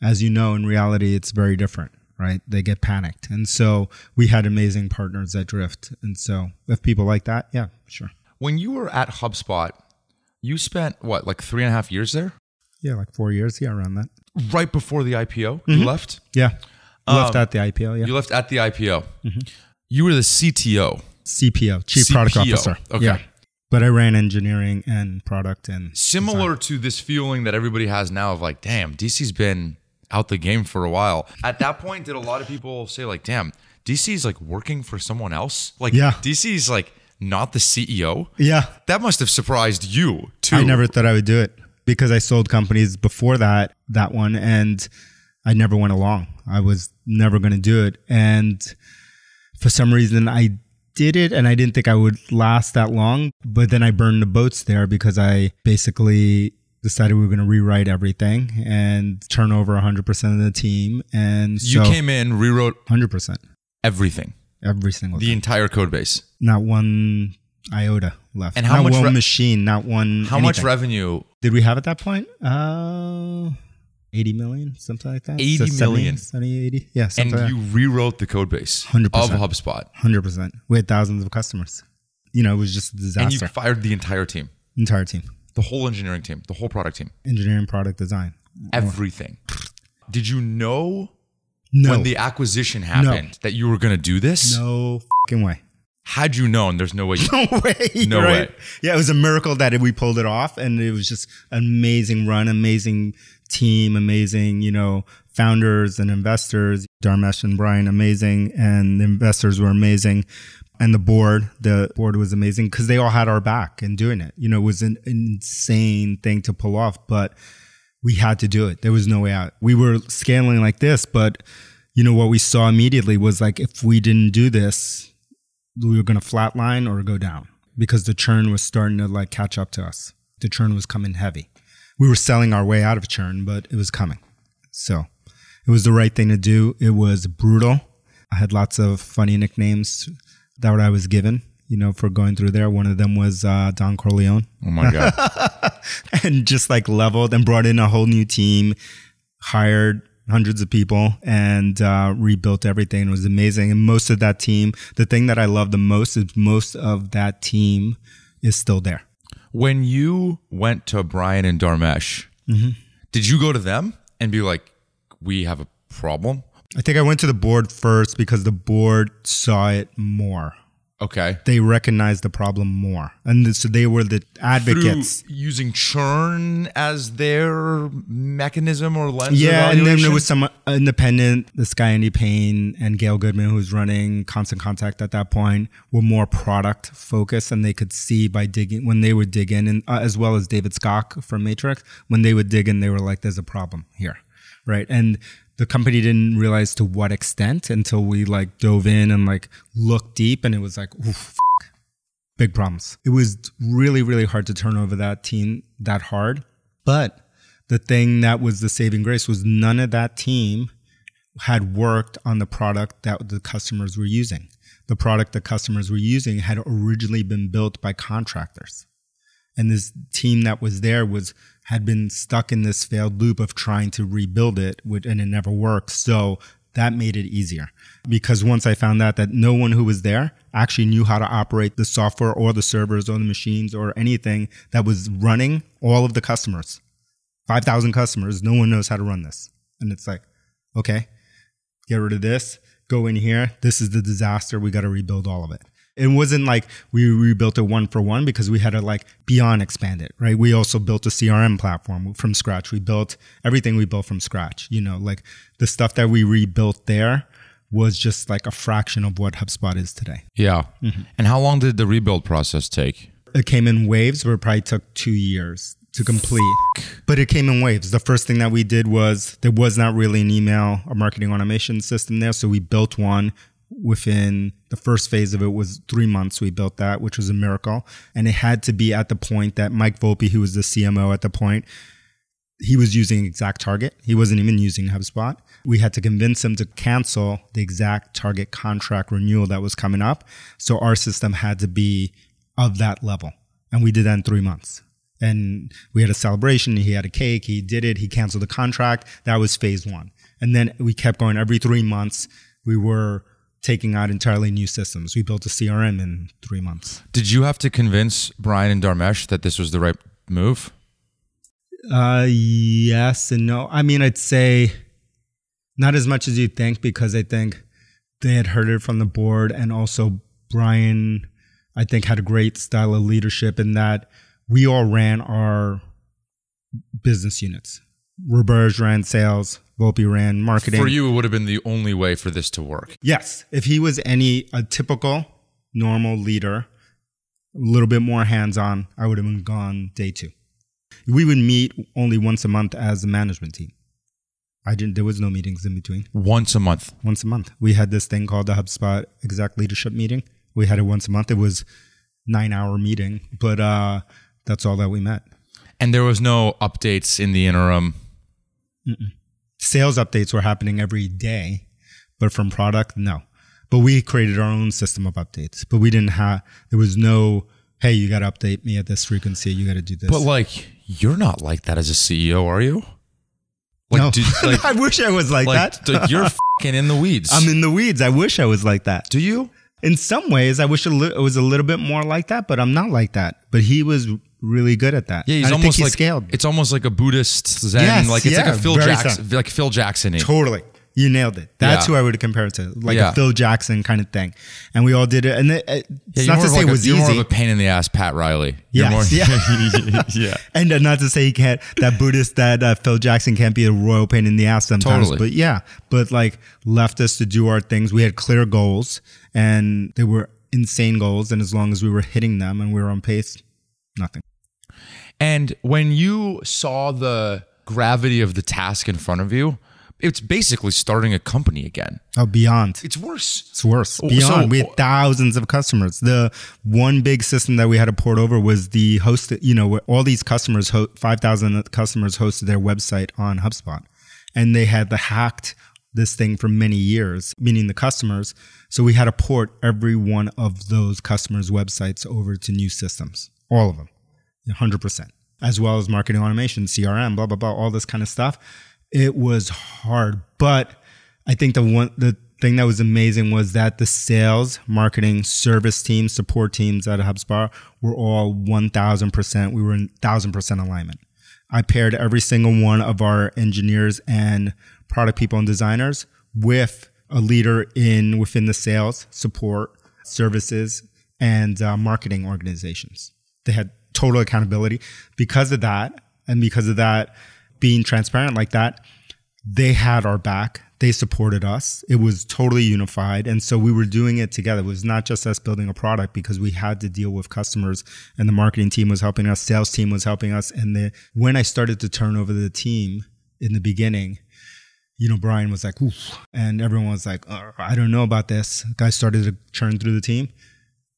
as you know, in reality, it's very different, right? They get panicked. And so we had amazing partners at Drift. And so if people like that, yeah, sure. When you were at HubSpot, you spent what, like three and a half years there? Yeah, like four years. Yeah, around that. Right before the IPO, you left? Yeah. Left Um, at the IPO. Yeah. You left at the IPO. You were the CTO. CPO, Chief Product Officer. okay. Yeah. But I ran engineering and product and Similar to this feeling that everybody has now of like, damn, DC's been out the game for a while. At that point, did a lot of people say like, damn, DC's like working for someone else? Like, Yeah. DC's like not the CEO? yeah. That must have surprised you too. I never thought I would do it because I sold companies before that that one and I never went along. I was never going to do it and for some reason I did it and I didn't think I would last that long, but then I burned the boats there because I basically decided we were going to rewrite everything and turn over 100% of the team and You so came in, rewrote 100% everything, every single the time. entire code base. Not one iota left. And how not much one re- machine, not one How much revenue? did we have at that point? Uh, 80 million, something like that. 80 So 70, million. 70, 80. Yeah, And like you rewrote the code base 100%. of HubSpot. 100%. We had thousands of customers. You know, it was just a disaster. And you fired the entire team, Entire team. the whole engineering team, the whole product team, Engineering, product design. everything. Did you know No. when the acquisition happened that you were going to do this? no fucking way. Had you known, there's no way you. <laughs> No way. <laughs> No right? way. Yeah, it was a miracle that we pulled it off, and it was just an amazing run, amazing team, amazing, you know, founders and investors. Dharmesh and Brian, amazing, and the investors were amazing, and the board, the board was amazing because they all had our back in doing it. You know, it was an insane thing to pull off, but we had to do it. There was no way out. We were scaling like this, but you know what we saw immediately was like if we didn't do this, we were going to flatline or go down because the churn was starting to like catch up to us. The churn was coming heavy. We were selling our way out of churn, but it was coming. So it was the right thing to do. It was brutal. I had lots of funny nicknames that what I was given, you know, for going through there. One of them was uh, Don Corleone Oh my God. <laughs> and just like leveled and brought in a whole new team, hired hundreds of people and uh, rebuilt everything. It was amazing. And most of that team, the thing that I love the most is most of that team is still there. When you went to Brian and Dharmesh, Mm-hmm. did you go to them and be like, we have a problem? I think I went to the board first because the board saw it more. Okay. They recognized the problem more. And so they were the advocates. Through using churn as their mechanism or lens. Yeah, and then there was some independent, this guy Andy Payne and Gail Goodman, who was running Constant Contact at that point, were more product focused, and they could see by digging when they would dig in, and uh, as well as David Skok from Matrix, when they would dig in, they were like, "There's a problem here," right? And the company didn't realize to what extent until we like dove in and like looked deep, and it was like, f- big problems. It was really, really hard to turn over that team that hard, but the thing that was the saving grace was none of that team had worked on the product that the customers were using. The product the customers were using had originally been built by contractors. And this team that was there was had been stuck in this failed loop of trying to rebuild it and it never worked. So that made it easier because once I found out that no one who was there actually knew how to operate the software or the servers or the machines or anything that was running all of the customers. 5,000 customers, no one knows how to run this. And it's like, okay, get rid of this, go in here. This is the disaster. We got to rebuild all of it. It wasn't like we rebuilt it one for one because we had to like beyond expand it, right? We also built a CRM platform from scratch. We built everything we built from scratch. You know, like the stuff that we rebuilt there was just like a fraction of what HubSpot is today. Yeah. Mm-hmm. And how long did the rebuild process take? It came in waves where it probably took two years to complete. But it came in waves. The first thing that we did was there was not really an email or marketing automation system there. So we built one within the first phase of it was three months. We built that, which was a miracle. And it had to be at the point that Mike Volpe, who was the CMO at the point, he was using ExactTarget. He wasn't even using HubSpot. We had to convince him to cancel the ExactTarget contract renewal that was coming up. So our system had to be of that level. And we did that in three months. And we had a celebration. He had a cake. He did it. He canceled the contract. That was phase one. And then we kept going every three months. We were taking out entirely new systems. We built a CRM in three months. Did you have to convince Brian and Dharmesh that this was the right move? Uh, yes and no. I mean, I'd say not as much as you'd think because I think they had heard it from the board, and also Brian, I think, had a great style of leadership in that we all ran our business units. Roberge ran sales, Volpe ran marketing. For you, it would have been the only way for this to work. Yes, if he was any a typical normal leader, a little bit more hands-on, I would have been gone day two. We would meet only once a month as a management team. I didn't. There was no meetings in between. Once a month. Once a month, we had this thing called the HubSpot Exec Leadership Meeting. We had it once a month. It was nine-hour meeting, but uh, that's all that we met. And there was no updates in the interim. Sales updates were happening every day, but from product, no. But we created our own system of updates. But we didn't have. There was no. Hey, you got to update me at this frequency. You got to do this. But like You're not like that as a CEO, are you? Like, no, do- <laughs> like, I wish I was like, like, that. like, you're <laughs> fucking in the weeds. I'm in the weeds. I wish I was like that. do you? In some ways, I wish it was a little bit more like that, but I'm not like that. But he was really good at that. Yeah, he's almost think he like scaled. It's almost like a Buddhist Zen. Yes, like it's yeah, like a Phil Jackson, like Phil Jackson. Totally. You nailed it. That's Yeah. who I would compare it to, like Yeah. a Phil Jackson kind of thing. And we all did it. And it, it- Yeah, it's not to say like it a- was you're more of a pain in the ass, Pat Riley. You're Yes, more, <laughs> <laughs> yeah. and uh, not to say he can't, that Buddhist, that uh, Phil Jackson can't be a royal pain in the ass sometimes. Totally. But yeah, but like left us to do our things. We had clear goals and they were insane goals. And as long as we were hitting them and we were on pace, nothing. And when you saw the gravity of the task in front of you, it's basically starting a company again. Oh, beyond. It's worse. It's worse. Oh, Beyond, so- we had thousands of customers. The one big system that we had to port over was the host. You know, where all these customers, five thousand customers, hosted their website on HubSpot, and they had the hacked this thing for many years, meaning the customers. So we had to port every one of those customers' websites over to new systems, all of them, hundred percent, as well as marketing automation, CRM, blah blah blah, all this kind of stuff. It was hard, but I think the one the thing that was amazing was that the sales, marketing, service teams, support teams at HubSpot were all one thousand percent. We were in thousand percent alignment. I paired every single one of our engineers and product people and designers with a leader in within the sales, support, services, and uh, marketing organizations. They had total accountability because of that, and because of that, being transparent like that, they had our back. They supported us. It was totally unified. And so we were doing it together. It was not just us building a product because we had to deal with customers and the marketing team was helping us, sales team was helping us. And the, when I started to turn over the team in the beginning, you know, Brian was like, Oof. and everyone was like, "Uh, I don't know about this. Guys started to churn through the team.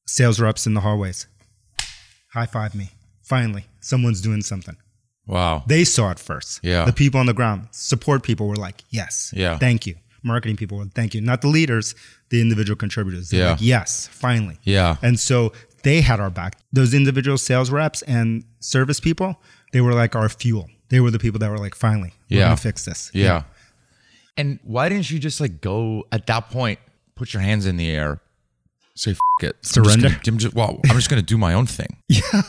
Sales reps in the hallways. High five me. Finally, someone's doing something. Wow. They saw it first. Yeah. The people on the ground, support people were like, yes. Yeah. Thank you. Marketing people were, thank you. Not the leaders, the individual contributors. They're Yeah. Like, yes, finally. Yeah. And so they had our back. Those individual sales reps and service people, they were like our fuel. They were the people that were like, finally, we're Yeah. going to fix this. Yeah. And why didn't you just like go at that point, put your hands in the air, say F- it, I'm just Surrender? gonna- I'm just, well, I'm just going to do my own thing. <laughs> yeah,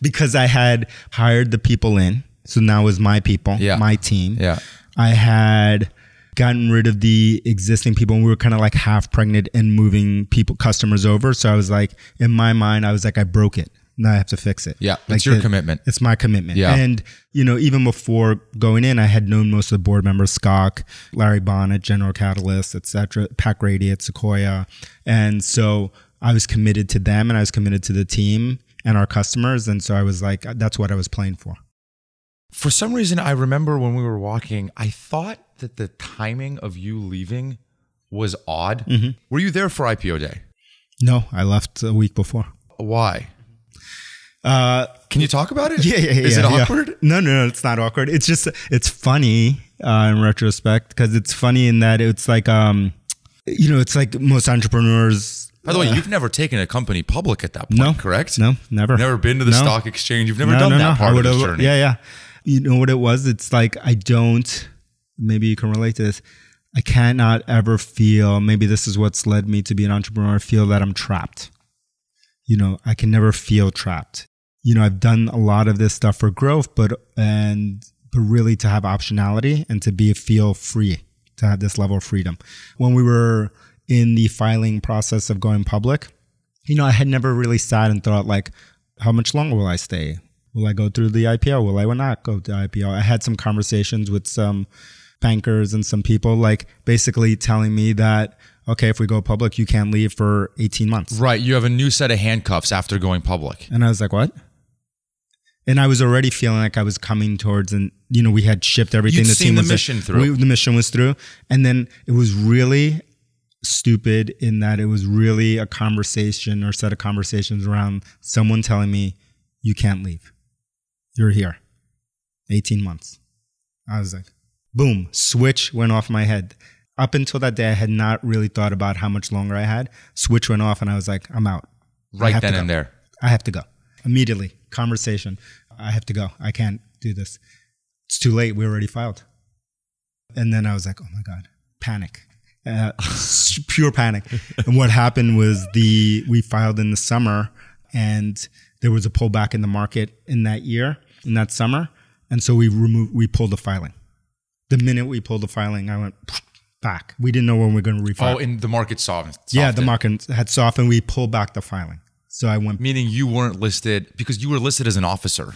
because I had hired the people in. So now it was my people, Yeah. my team. Yeah. I had gotten rid of the existing people and we were kind of like half pregnant and moving people customers over. So I was like, in my mind, I was like, I broke it. Now I have to fix it. Yeah, Like it's your the- commitment. It's my commitment. Yeah. And, you know, even before going in, I had known most of the board members, Scott, Larry Bonnet, General Catalyst, et cetera, Pat Grady at Sequoia. And so I was committed to them and I was committed to the team and our customers. And so I was like, that's what I was playing for. For some reason, I remember when we were walking, I thought that the timing of you leaving was odd. Mm-hmm. Were you there for IPO day? No, I left a week before. Why? Uh, Can you talk about it? Yeah, yeah, yeah. Is it yeah. awkward? No, no, no, it's not awkward. It's just it's funny uh, in retrospect because it's funny in that it's like um, you know, it's like most entrepreneurs. By the way, you've never taken a company public at that point, No, correct? No, never. Never been to the No. stock exchange. You've never no, done that part of would've- journey. Yeah, yeah. You know what it was? It's like I don't. Maybe you can relate to this. I cannot ever feel. Maybe this is what's led me to be an entrepreneur. Feel that I'm trapped. You know, I can never feel trapped. You know, I've done a lot of this stuff for growth, but and but really to have optionality and to be feel free, to have this level of freedom. When we were in the filing process of going public, you know, I had never really sat and thought like, how much longer will I stay? Will I go through the IPO? Will I not go to the IPO? I had some conversations with some bankers and some people like basically telling me that, okay, if we go public, you can't leave for 18 months. Right. You have a new set of handcuffs after going public. And I was like, what? And I was already feeling like I was coming towards, and you know, we had shipped everything. You'd the seen team the was uh, mission through. We, the mission was through, and then it was really stupid in that it was really a conversation or set of conversations around someone telling me, "You can't leave. You're here. 18 months." I was like, boom, switch went off my head. Up until that day, I had not really thought about how much longer I had. Switch went off, and I was like, I'm out. Right then and there. I have to go immediately. Conversation. I have to go. I can't do this. It's too late. We already filed. And then I was like, oh my God, panic. Uh, <laughs> pure panic. And what happened was the we filed in the summer and there was a pullback in the market in that year, in that summer. And so we removed we pulled the filing. The minute we pulled the filing, I went back. We didn't know when we were going to refile. Oh, in the market softened. yeah, the market had softened. We pulled back the filing. So I went Meaning you weren't listed because you were listed as an officer.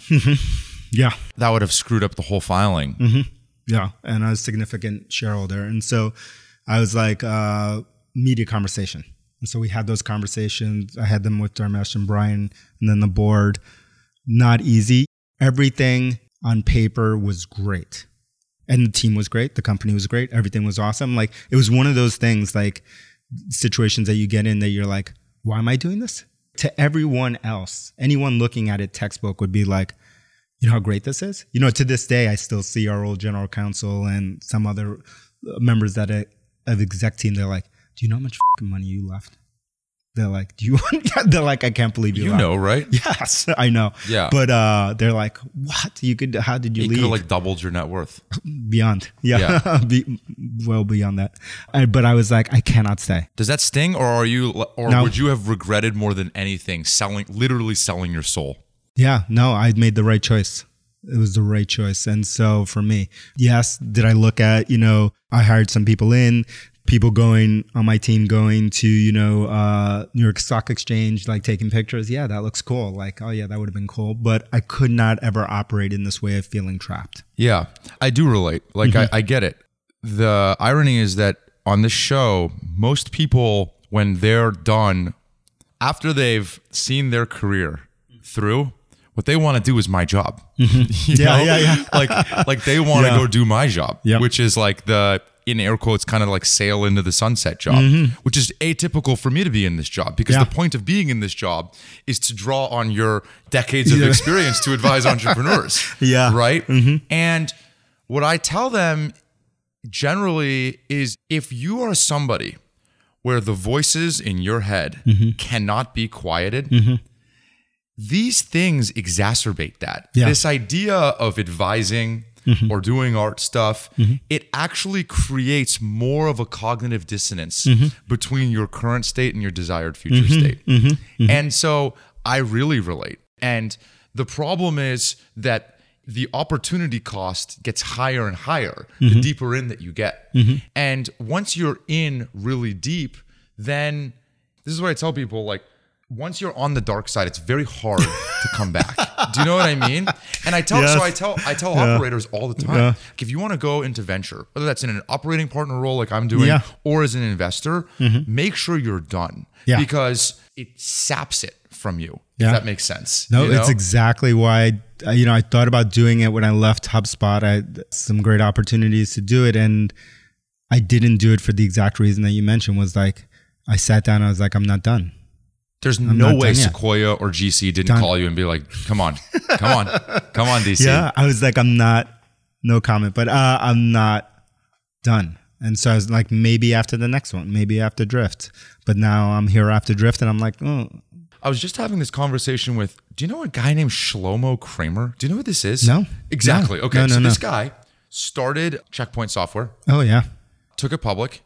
Yeah. that would have screwed up the whole filing. Yeah, and I was a significant shareholder, and so I was like uh, media conversation, and so we had those conversations. I had them with Dharmesh and Brian, and then the board. Not easy. Everything on paper was great, and the team was great. The company was great. Everything was awesome. Like it was one of those things, like situations that you get in that you're like, why am I doing this? To everyone else, anyone looking at a textbook would be like, you know how great this is? You know, to this day, I still see our old general counsel and some other members that uh, of exec team. They're like, "Do you know how much money you left?" They're like, "Do you?" <laughs> want <laughs> they're like, "I can't believe you." You left." know, right? <laughs> Yes, I know. Yeah. but uh, they're like, "What? You could? How did you You could leave?" like doubled your net worth. beyond, yeah, Be, well beyond that. I, but I was like, I cannot stay. Does that sting, or are you, or No. would you have regretted more than anything selling, literally selling your soul? Yeah, no, I made the right choice. It was the right choice. And so for me, yes, did I look at, you know, I hired some people in, people going on my team going to, you know, uh, New York Stock Exchange, like taking pictures. Yeah, that looks cool. Like, oh yeah, that would have been cool. But I could not ever operate in this way of feeling trapped. Yeah, I do relate. Like, I, I get it. The irony is that on this show, most people, when they're done, after they've seen their career through, what they want to do is my job. <laughs> Yeah, know? yeah, yeah. <laughs> like, like they want to Yeah. go do my job, Yep. which is like the in air quotes kind of like sail into the sunset job, which is atypical for me to be in this job because Mm-hmm. Yeah. the point of being in this job is to draw on your decades of <laughs> Yeah. experience to advise <laughs> entrepreneurs. Yeah. Right. And what I tell them generally is if you are somebody where the voices in your head Mm-hmm. cannot be quieted, these things exacerbate that. Yeah. This idea of advising Mm-hmm. or doing art stuff, it actually creates more of a cognitive dissonance Mm-hmm. between your current state and your desired future state. Mm-hmm. And so I really relate. And the problem is that the opportunity cost gets higher and higher the deeper in that you get. And once you're in really deep, then this is what I tell people like, once you're on the dark side, it's very hard to come back. Do you know what I mean? And I tell so I tell I tell operators all the time. Like if you want to go into venture, whether that's in an operating partner role like I'm doing, Yeah. or as an investor, mm-hmm. make sure you're done. Yeah. Because it saps it from you. Yeah. If that makes sense. No, you it's exactly why I, you know I thought about doing it when I left HubSpot. I had some great opportunities to do it, and I didn't do it for the exact reason that you mentioned. Was like I sat down, I was like, I'm not done. There's not no way done yet. Sequoia or GC didn't Done. call you and be like, "Come on, come on, come on, DC." Yeah, I was like, I'm not. No comment, but uh, I'm not done. And so I was like, maybe after the next one, maybe after Drift. But now I'm here after Drift, and I'm like, oh, I was just having this conversation with. Do you know a guy named Shlomo Kramer? Do you know what this is? No. Exactly. No. Okay. No, no, so this guy started Check Point Software, oh yeah, took it public,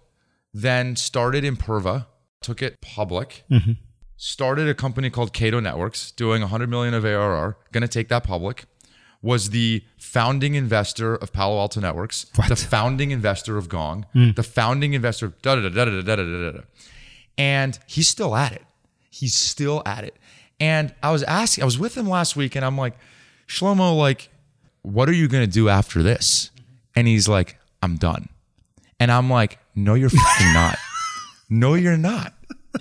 then started Imperva, took it public, Mm-hmm. Started a company called Cato Networks, doing 100 million of ARR, going to take that public. Was the founding investor of Palo Alto Networks, What? the founding investor of Gong, Hmm. the founding investor of da da da da da da da da da. And he's still at it. He's still at it. And I was asking, I was with him last week, and I'm like, Shlomo, like, what are you gonna do after this? And he's like, I'm done. And I'm like, no, you're fucking not. <laughs> No, you're not.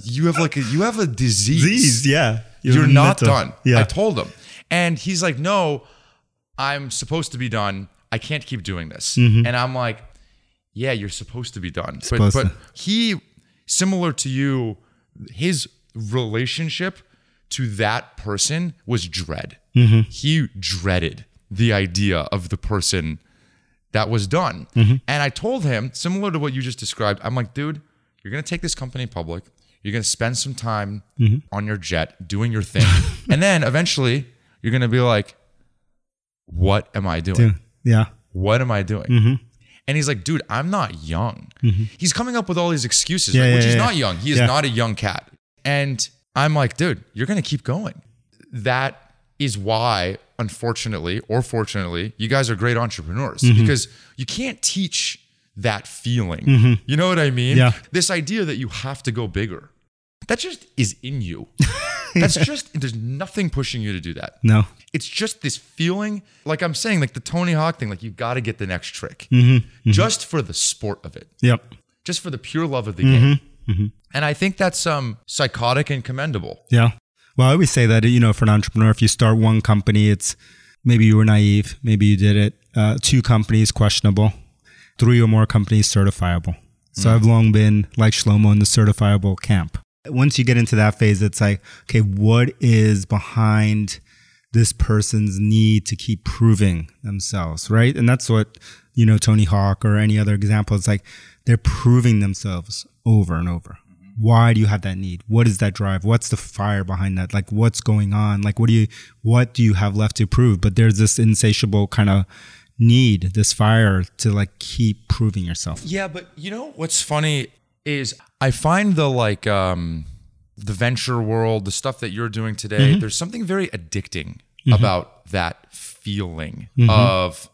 You have like a you have a disease. Disease, yeah. You're not mental. done. Yeah, I told him. And he's like, no, I'm supposed to be done. I can't keep doing this. And I'm like, yeah, you're supposed to be done. But Mm-hmm. Supposed but he, similar to you, his relationship to that person was dread. Mm-hmm. He dreaded the idea of the person that was done. Mm-hmm. And I told him, similar to what you just described, I'm like, dude, you're going to take this company public. You're going to spend some time Mm-hmm. on your jet doing your thing. <laughs> and then eventually you're going to be like, what am I doing? Dude, yeah. What am I doing? Mm-hmm. And he's like, dude, I'm not young. He's coming up with all these excuses, Yeah, right? yeah, which he's yeah. not young. He is not a young cat. And I'm like, dude, you're going to keep going. That is why, unfortunately or fortunately, you guys are great entrepreneurs Mm-hmm. because you can't teach that feeling. You know what I mean? Yeah. This idea that you have to go bigger, that just is in you. <laughs> That's just, there's nothing pushing you to do that. No. It's just this feeling, like I'm saying, like the Tony Hawk thing, like you got to get the next trick Mm-hmm. just for the sport of it, Yep. just for the pure love of the Mm-hmm. game. And I think that's um, psychotic and commendable. Yeah. Well, I always say that, you know, for an entrepreneur, if you start one company, it's maybe you were naive, maybe you did it. Uh, two companies, questionable. Three or more companies, certifiable. So I've long been like Shlomo in the certifiable camp. Once you get into that phase, it's like, okay, what is behind this person's need to keep proving themselves, right? And that's what, you know, Tony Hawk or any other example, it's like they're proving themselves over and over. Why do you have that need? What is that drive? What's the fire behind that? Like what's going on? Like what do you what do you have left to prove? But there's this insatiable kind of need, this fire to like keep proving yourself. Yeah, but you know what's funny is I find the like um, the venture world, the stuff that you're doing today, Mm-hmm. there's something very addicting about that feeling Mm-hmm. of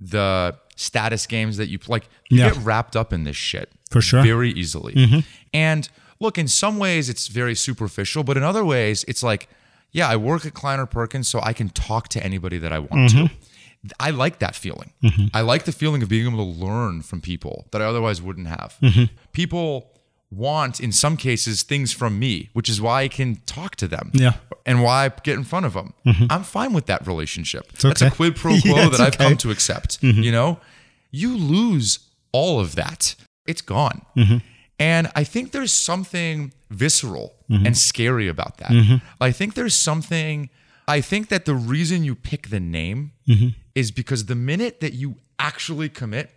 the status games that you like. You Yeah. get wrapped up in this shit For sure. Mm-hmm. very easily. And look, in some ways it's very superficial, but in other ways it's like, yeah, I work at Kleiner Perkins, so I can talk to anybody that I want Mm-hmm. to. I like that feeling. I like the feeling of being able to learn from people that I otherwise wouldn't have. Mm-hmm. People want, in some cases, things from me, which is why I can talk to them. Yeah. And why I get in front of them. I'm fine with that relationship. That's a Mm-hmm. quid pro <laughs> quo it's that I've okay. come to accept. Mm-hmm. You know, you lose all of that. It's gone. Mm-hmm. And I think there's something visceral Mm-hmm. and scary about that. I think there's something, I think that the reason you pick the name Mm-hmm. is because the minute that you actually commit,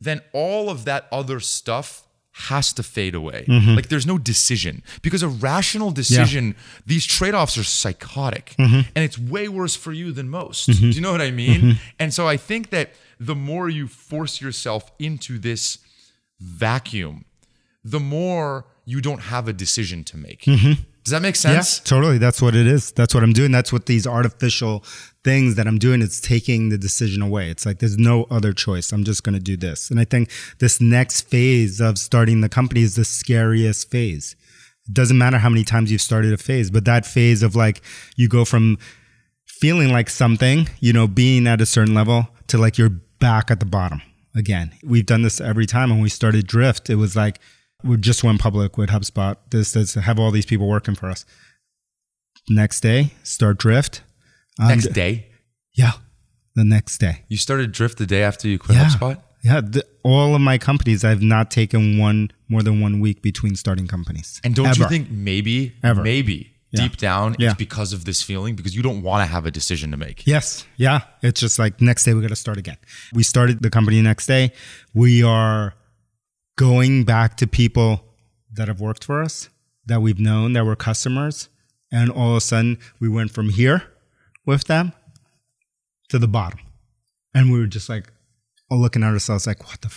then all of that other stuff has to fade away. Mm-hmm. Like there's no decision because a rational decision, these trade offs are psychotic Mm-hmm. and it's way worse for you than most. Do you know what I mean? Mm-hmm. And so I think that the more you force yourself into this vacuum, the more you don't have a decision to make. Does that make sense? Yeah, totally. That's what it is. That's what I'm doing. That's what these artificial things that I'm doing. It's taking the decision away. It's like there's no other choice. I'm just going to do this. And I think this next phase of starting the company is the scariest phase. It doesn't matter how many times you've started a phase, but that phase of like you go from feeling like something, you know, being at a certain level to like you're back at the bottom again. We've done this every time. When we started Drift, it was like we just went public with HubSpot. This, this, have all these people working for us. Next day, start Drift. Um, Next day, yeah, the next day. you started Drift the day after you quit Yeah. HubSpot? Yeah, the, all of my companies, I've not taken one more than one week between starting companies. And don't you think maybe, Ever. maybe deep down Yeah. it's because of this feeling because you don't want to have a decision to make. Yes. Yeah. It's just like next day we got to start again. We started the company next day. We are going back to people that have worked for us, that we've known, that were customers. And all of a sudden we went from here with them to the bottom. And we were just like looking at ourselves like, what the f-?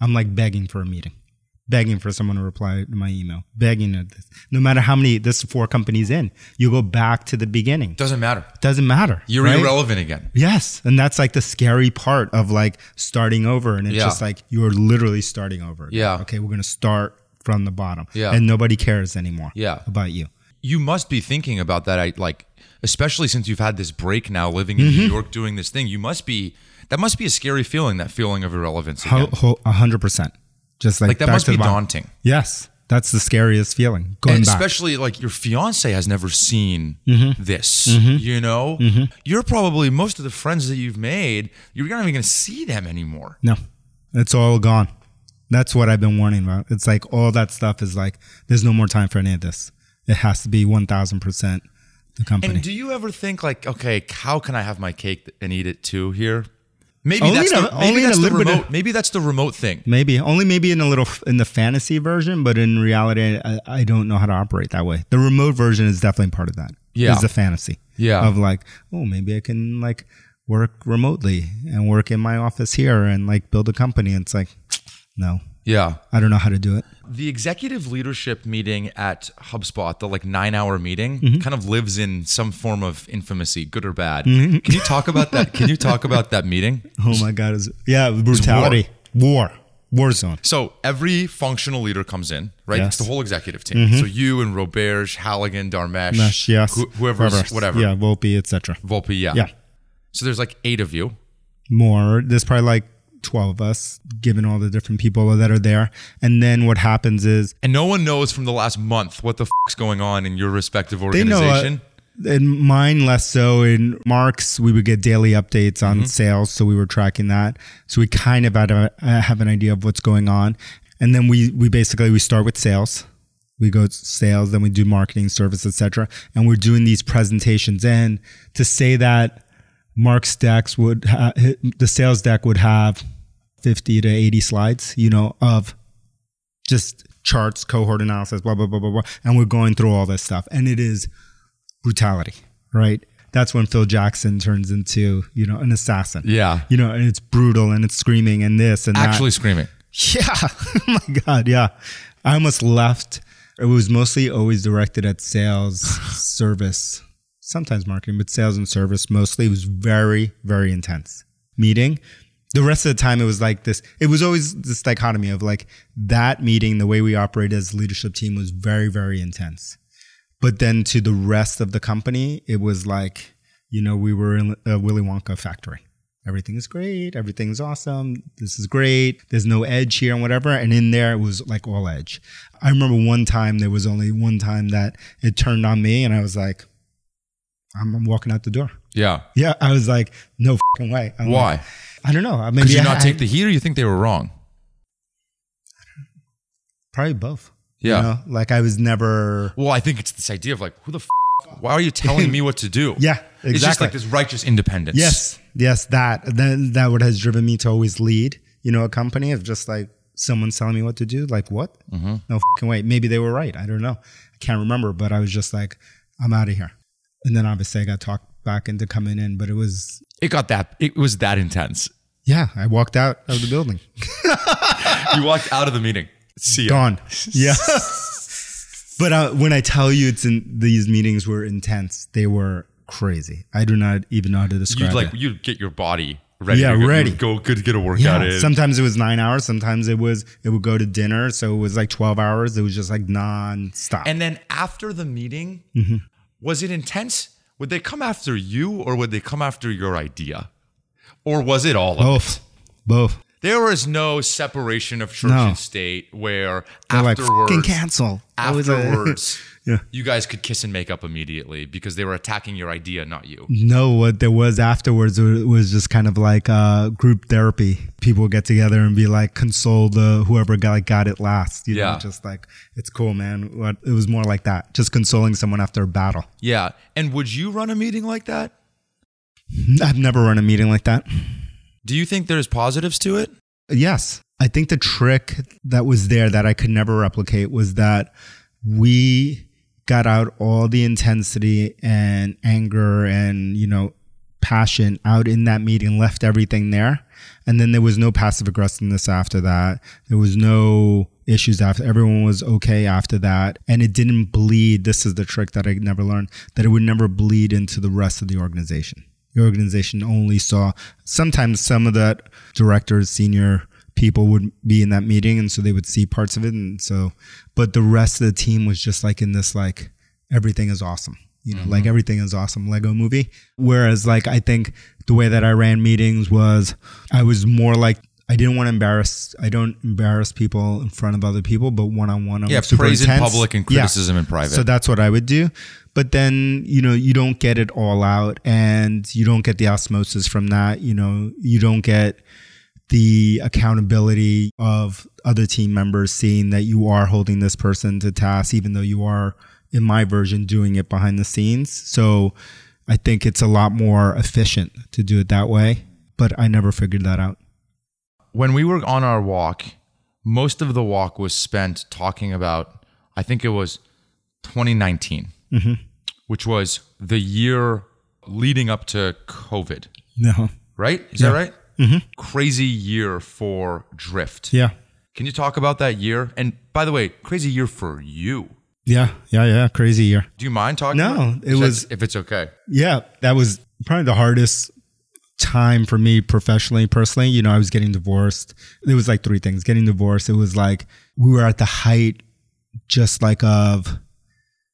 I'm like begging for a meeting, begging for someone to reply to my email, begging at this. No matter how many, this four companies in, you go back to the beginning. Doesn't matter. Doesn't matter. You're right? irrelevant again. Yes. And that's like the scary part of like starting over. And it's Yeah. just like you're literally starting over. Yeah. Okay, we're going to start from the bottom. Yeah. And nobody cares anymore Yeah. about you. You must be thinking about that. I like, especially since you've had this break now, living in Mm-hmm. New York, doing this thing. You must be. That must be a scary feeling. That feeling of irrelevance. Ho- Again. ho- A hundred percent. Just like, Like that must be daunting. Yes. That's the scariest feeling. Going And back. especially like your fiance has never seen Mm-hmm. this. You know, you're probably most of the friends that you've made. You're not even going to see them anymore. No, it's all gone. That's what I've been warning about. It's like all that stuff is like, there's no more time for any of this. It has to be 1000% the company. And do you ever think like, okay, how can I have my cake and eat it too here? Maybe Only that's the, a- maybe only in that's the bit of- remote. maybe that's the remote thing. Maybe only maybe in a little in the fantasy version, but in reality, I, I don't know how to operate that way. The remote version is definitely part of that. Yeah. is the fantasy. Yeah. of like, oh, maybe I can like work remotely and work in my office here and like build a company. And it's like, no, Yeah. I don't know how to do it. The executive leadership meeting at HubSpot, the like nine hour meeting, Mm-hmm. kind of lives in some form of infamousy, good or bad. Can you talk about that? Can you talk about that meeting? <laughs> Oh my God. Is yeah, brutality. War. War zone. So every functional leader comes in, right? Yes. It's the whole executive team. So you and Roberge, Halligan, Dharmesh, Mesh, yes. who- whoever's, whatever. Yeah, Volpe, etc. Volpe, yeah. Yeah. So there's like eight of you. More. There's probably like 12 of us, given all the different people that are there. And then what happens is And no one knows from the last month what the fuck's going on in your respective they know uh, organization. in mine less so. In mark's we would get daily updates on sales so we were tracking that. So we kind of had a, uh, have an idea of what's going on. And then we we basically we start with sales. We go to sales then we do marketing service etc and we're doing these presentations and to say that mark's decks would ha- the sales deck would have 50 to 80 slides you know of just charts, cohort analysis, blah, blah, blah, blah, blah. And we're going through all this stuff. And it is brutality, right? That's when Phil Jackson turns into, you know, an assassin. Yeah. You know, and it's brutal and it's screaming and this and Actually screaming. Yeah. <laughs> oh my God. Yeah. I almost left. It was mostly always directed at sales, service, sometimes marketing, but sales and service mostly. Was very, very intense meeting. The rest of the time it was like this it was always this dichotomy of like that meeting the way we operated as a leadership team was very very intense. But then to the rest of the company it was like you know we were in a willy wonka factory. Everything is great everything's awesome this is great there's no edge here and whatever and in there it was like all edge. I remember one time there was only one time that it turned on me and i was like i'm, I'm walking out the door Yeah. yeah i was like no fucking way I'm like, Why? I don't know. Maybe Could you I- not I- take the heat or you think they were wrong? Probably both. Yeah. You know, like I was never. Well, I think it's this idea of like, who the f- why are you telling me what to do? <laughs> Yeah, Exactly. It's just like this righteous independence. Yes, yes, that then that what has driven me to always lead. You know, a company of just like someone's telling me what to do. Like what? Mm-hmm. No fucking way. Maybe they were right. I don't know. I can't remember, but I was just like, I'm out of here. And then obviously I got talked back into coming in, but it was It got that, it was that intense. yeah. I walked out of the building, <laughs> You walked out of the meeting. See ya. gone. <laughs> Yeah. but uh, when I tell you, it's in these meetings were intense. They were crazy. I do not even know how to describe You'd like, it. you'd get your body ready. Yeah, to go, ready. Go, good, get a workout Yeah, in. sometimes it was nine hours. Sometimes it was it would go to dinner, so it was like twelve hours. It was just like non-stop. and then after the meeting, Mm-hmm. Was it intense? Would they come after you or would they come after your idea? Or was it all of it? both, both. There was no separation of church No. and state where They're afterwards, fucking cancel. Like- afterwards, <laughs> Yeah. you guys could kiss and make up immediately because they were attacking your idea, not you. no, what there was afterwards was just kind of like uh, group therapy. People get together and be like console the whoever got like, got it last. You Yeah. know, just like it's cool, man. What it was more like that, just consoling someone after a battle. Yeah. And would you run a meeting like that? I've never run a meeting like that. Do you think there's positives to it? Yes. I think the trick that was there that I could never replicate was that we got out all the intensity and anger and, you know, passion out in that meeting, left everything there. And then there was no passive aggressiveness after that. There was no issues after. Everyone was okay after that. And it didn't bleed. This is the trick that I never learned that it would never bleed into the rest of the organization. The organization only saw sometimes some of that directors, senior people would be in that meeting and so they would see parts of it and so but the rest of the team was just like in this like everything is awesome you know like mm-hmm. everything is awesome lego movie whereas like i think the way that i ran meetings was i was more like i didn't want to embarrass i don't embarrass people in front of other people but one-on-one I'm Yeah, super praise in public and Yeah. criticism in private. so that's what i would do but then you know you don't get it all out and you don't get the osmosis from that you know you don't get the accountability of other team members seeing that you are holding this person to task, even though you are, in my version, doing it behind the scenes. So I think it's a lot more efficient to do it that way. But I never figured that out. when we were on our walk, most of the walk was spent talking about, I think it was 2019, mm-hmm. which was the year leading up to COVID. No. right? Is that right? Mm-hmm. Crazy year for Drift. Yeah. Can you talk about that year? And by the way, crazy year for you. Yeah. Yeah. Yeah. Crazy year. Do you mind talking? No, about it was- if it's okay. Yeah. That was probably the hardest time for me professionally, personally. You know, I was getting divorced. It was like three things getting divorced. It was like we were at the height, just like of,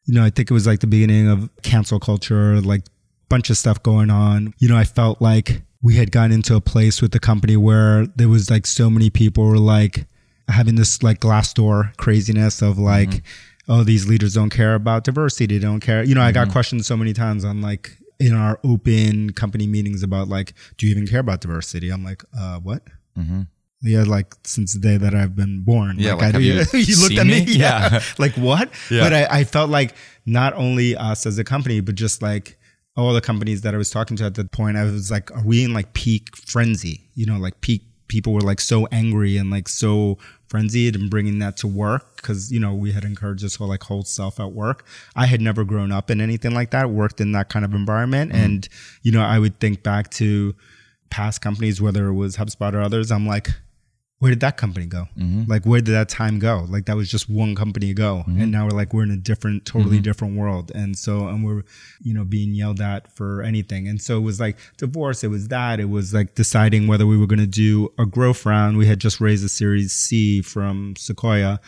you know, I think it was like the beginning of cancel culture, like bunch of stuff going on. You know, I felt like we had gotten into a place with the company where there was like so many people were like having this like Glassdoor craziness of like, oh, these leaders don't care about diversity, they don't care. You know, I got questioned so many times on like in our open company meetings about like, do you even care about diversity? I'm like, uh, what? Yeah, like since the day that I've been born. Yeah, like, like, I you <laughs> you looked at me. me? <laughs> Yeah. Yeah. like what? Yeah. But I, I felt like not only us as a company, but just like all the companies that I was talking to at that point, I was like, are we in like peak frenzy? You know, like peak people were like so angry and like so frenzied and bringing that to work because you know we had encouraged this whole like whole self at work. I had never grown up in anything like that, worked in that kind of environment, mm-hmm. and you know I would think back to past companies, whether it was HubSpot or others. I'm like, where did that company go? Mm-hmm. Like, where did that time go? Like, that was just one company ago. Mm-hmm. And now we're like, we're in a different, totally mm-hmm. different world. And so, and we're, you know, being yelled at for anything. And so it was like divorce. It was that. It was like deciding whether we were going to do a growth round. We had just raised a series C from Sequoia.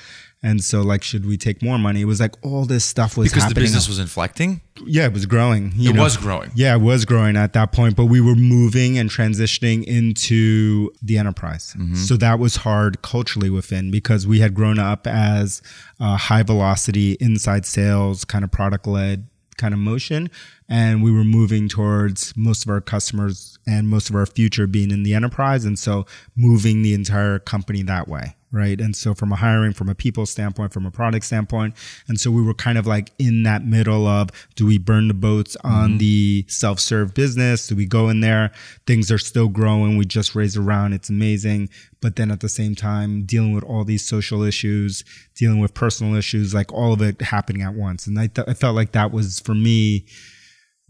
And so, like, should we take more money? It was like all this stuff was happening. Because the business was inflecting. yeah, it was growing. you It know. was growing. Yeah, it was growing at that point, but we were moving and transitioning into the enterprise. Mm-hmm. So that was hard culturally within because we had grown up as a high velocity inside sales kind of product led kind of motion. And we were moving towards most of our customers and most of our future being in the enterprise. And so moving the entire company that way. Right. And so from a hiring, from a people standpoint, from a product standpoint. And so we were kind of like in that middle of do we burn the boats on mm-hmm. the self serve business? Do we go in there? Things are still growing. We just raised a round. It's amazing. But then at the same time, dealing with all these social issues, dealing with personal issues, like all of it happening at once. And I, th- I felt like that was for me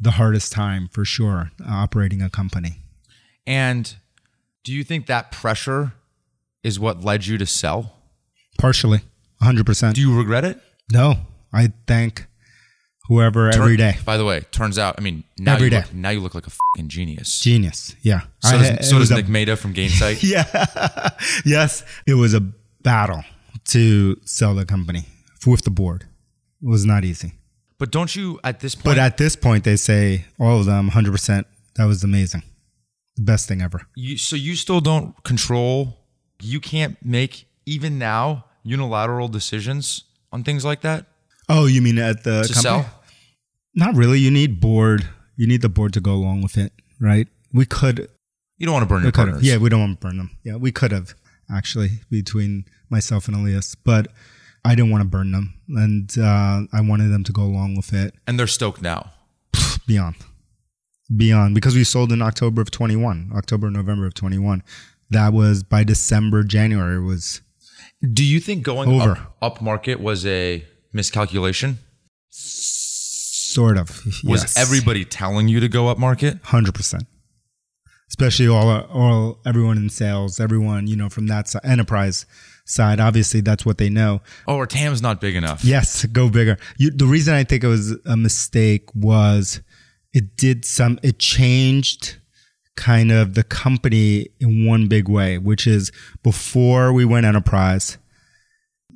the hardest time for sure, uh, operating a company. And do you think that pressure is what led you to sell? Partially, 100%. Do you regret it? no, I thank whoever every day. By the way, turns out, I mean, now Every you day. look, now you look like a fucking genius. Genius. Yeah. So I- does, so does a- Nick Mehta from Gainsight. <laughs> yeah. yes. It was a battle to sell the company with the board. It was not easy. But don't you at this point? But at this point, they say all of them 100%. That was amazing. The best thing ever. you, so you still don't control. You can't make even now unilateral decisions on things like that Oh, you mean at the to company? sell. Not really. You need board. You need the board to go along with it, right? We could. You don't want to burn your have. partners. Yeah, we don't want to burn them. Yeah, we could have actually between myself and Elias, but I didn't want to burn them, and uh, I wanted them to go along with it. and they're stoked now. <sighs> beyond beyond because we sold in october of 21 october november of 21 that was by december january was Do you think going Over. up, up market was a miscalculation? sort of Was yes. everybody telling you to go up market? 100% especially all all everyone in sales everyone you know from that side, enterprise side obviously that's what they know Oh, our TAM's not big enough. Yes, go bigger. You, the reason I think it was a mistake was it did some, it changed kind of the company in one big way, which is before we went enterprise,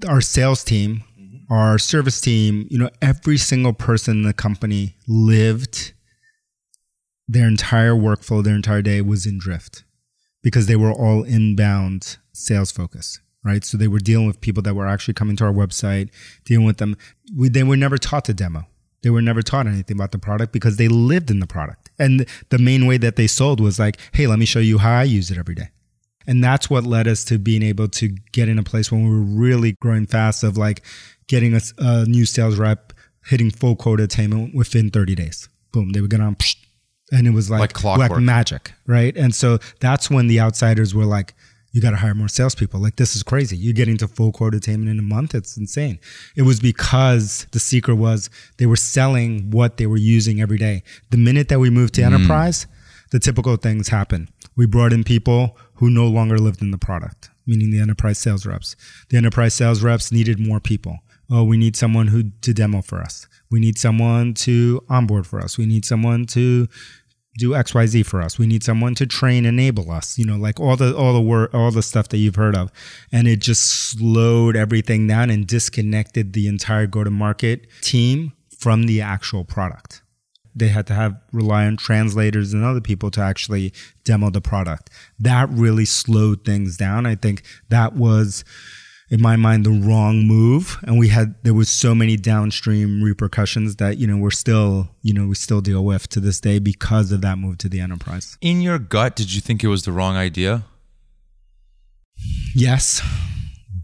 our sales team, mm-hmm. our service team, you know, every single person in the company lived their entire workflow, their entire day was in drift because they were all inbound sales focus, right? So they were dealing with people that were actually coming to our website, dealing with them. We, they were never taught to demo. They were never taught anything about the product because they lived in the product. And the main way that they sold was like, hey, let me show you how I use it every day. And that's what led us to being able to get in a place when we were really growing fast of like getting a, a new sales rep hitting full quota attainment within 30 days. Boom, they would get on, and it was like, Like clockwork. magic, right? And so that's when the outsiders were like, you got to hire more salespeople. Like, this is crazy. You get into full quota attainment in a month. It's insane. It was because the secret was they were selling what they were using every day. The minute that we moved to mm. enterprise, the typical things happen. We brought in people who no longer lived in the product, meaning the enterprise sales reps. The enterprise sales reps needed more people. Oh, we need someone who to demo for us. We need someone to onboard for us. We need someone to do XYZ for us. We need someone to train, enable us, you know, like all the all the work all the stuff that you've heard of. And it just slowed everything down and disconnected the entire go-to-market team from the actual product. They had to have rely on translators and other people to actually demo the product. That really slowed things down. I think that was in my mind the wrong move and we had there was so many downstream repercussions that you know we're still you know we still deal with to this day because of that move to the enterprise In your gut, did you think it was the wrong idea? yes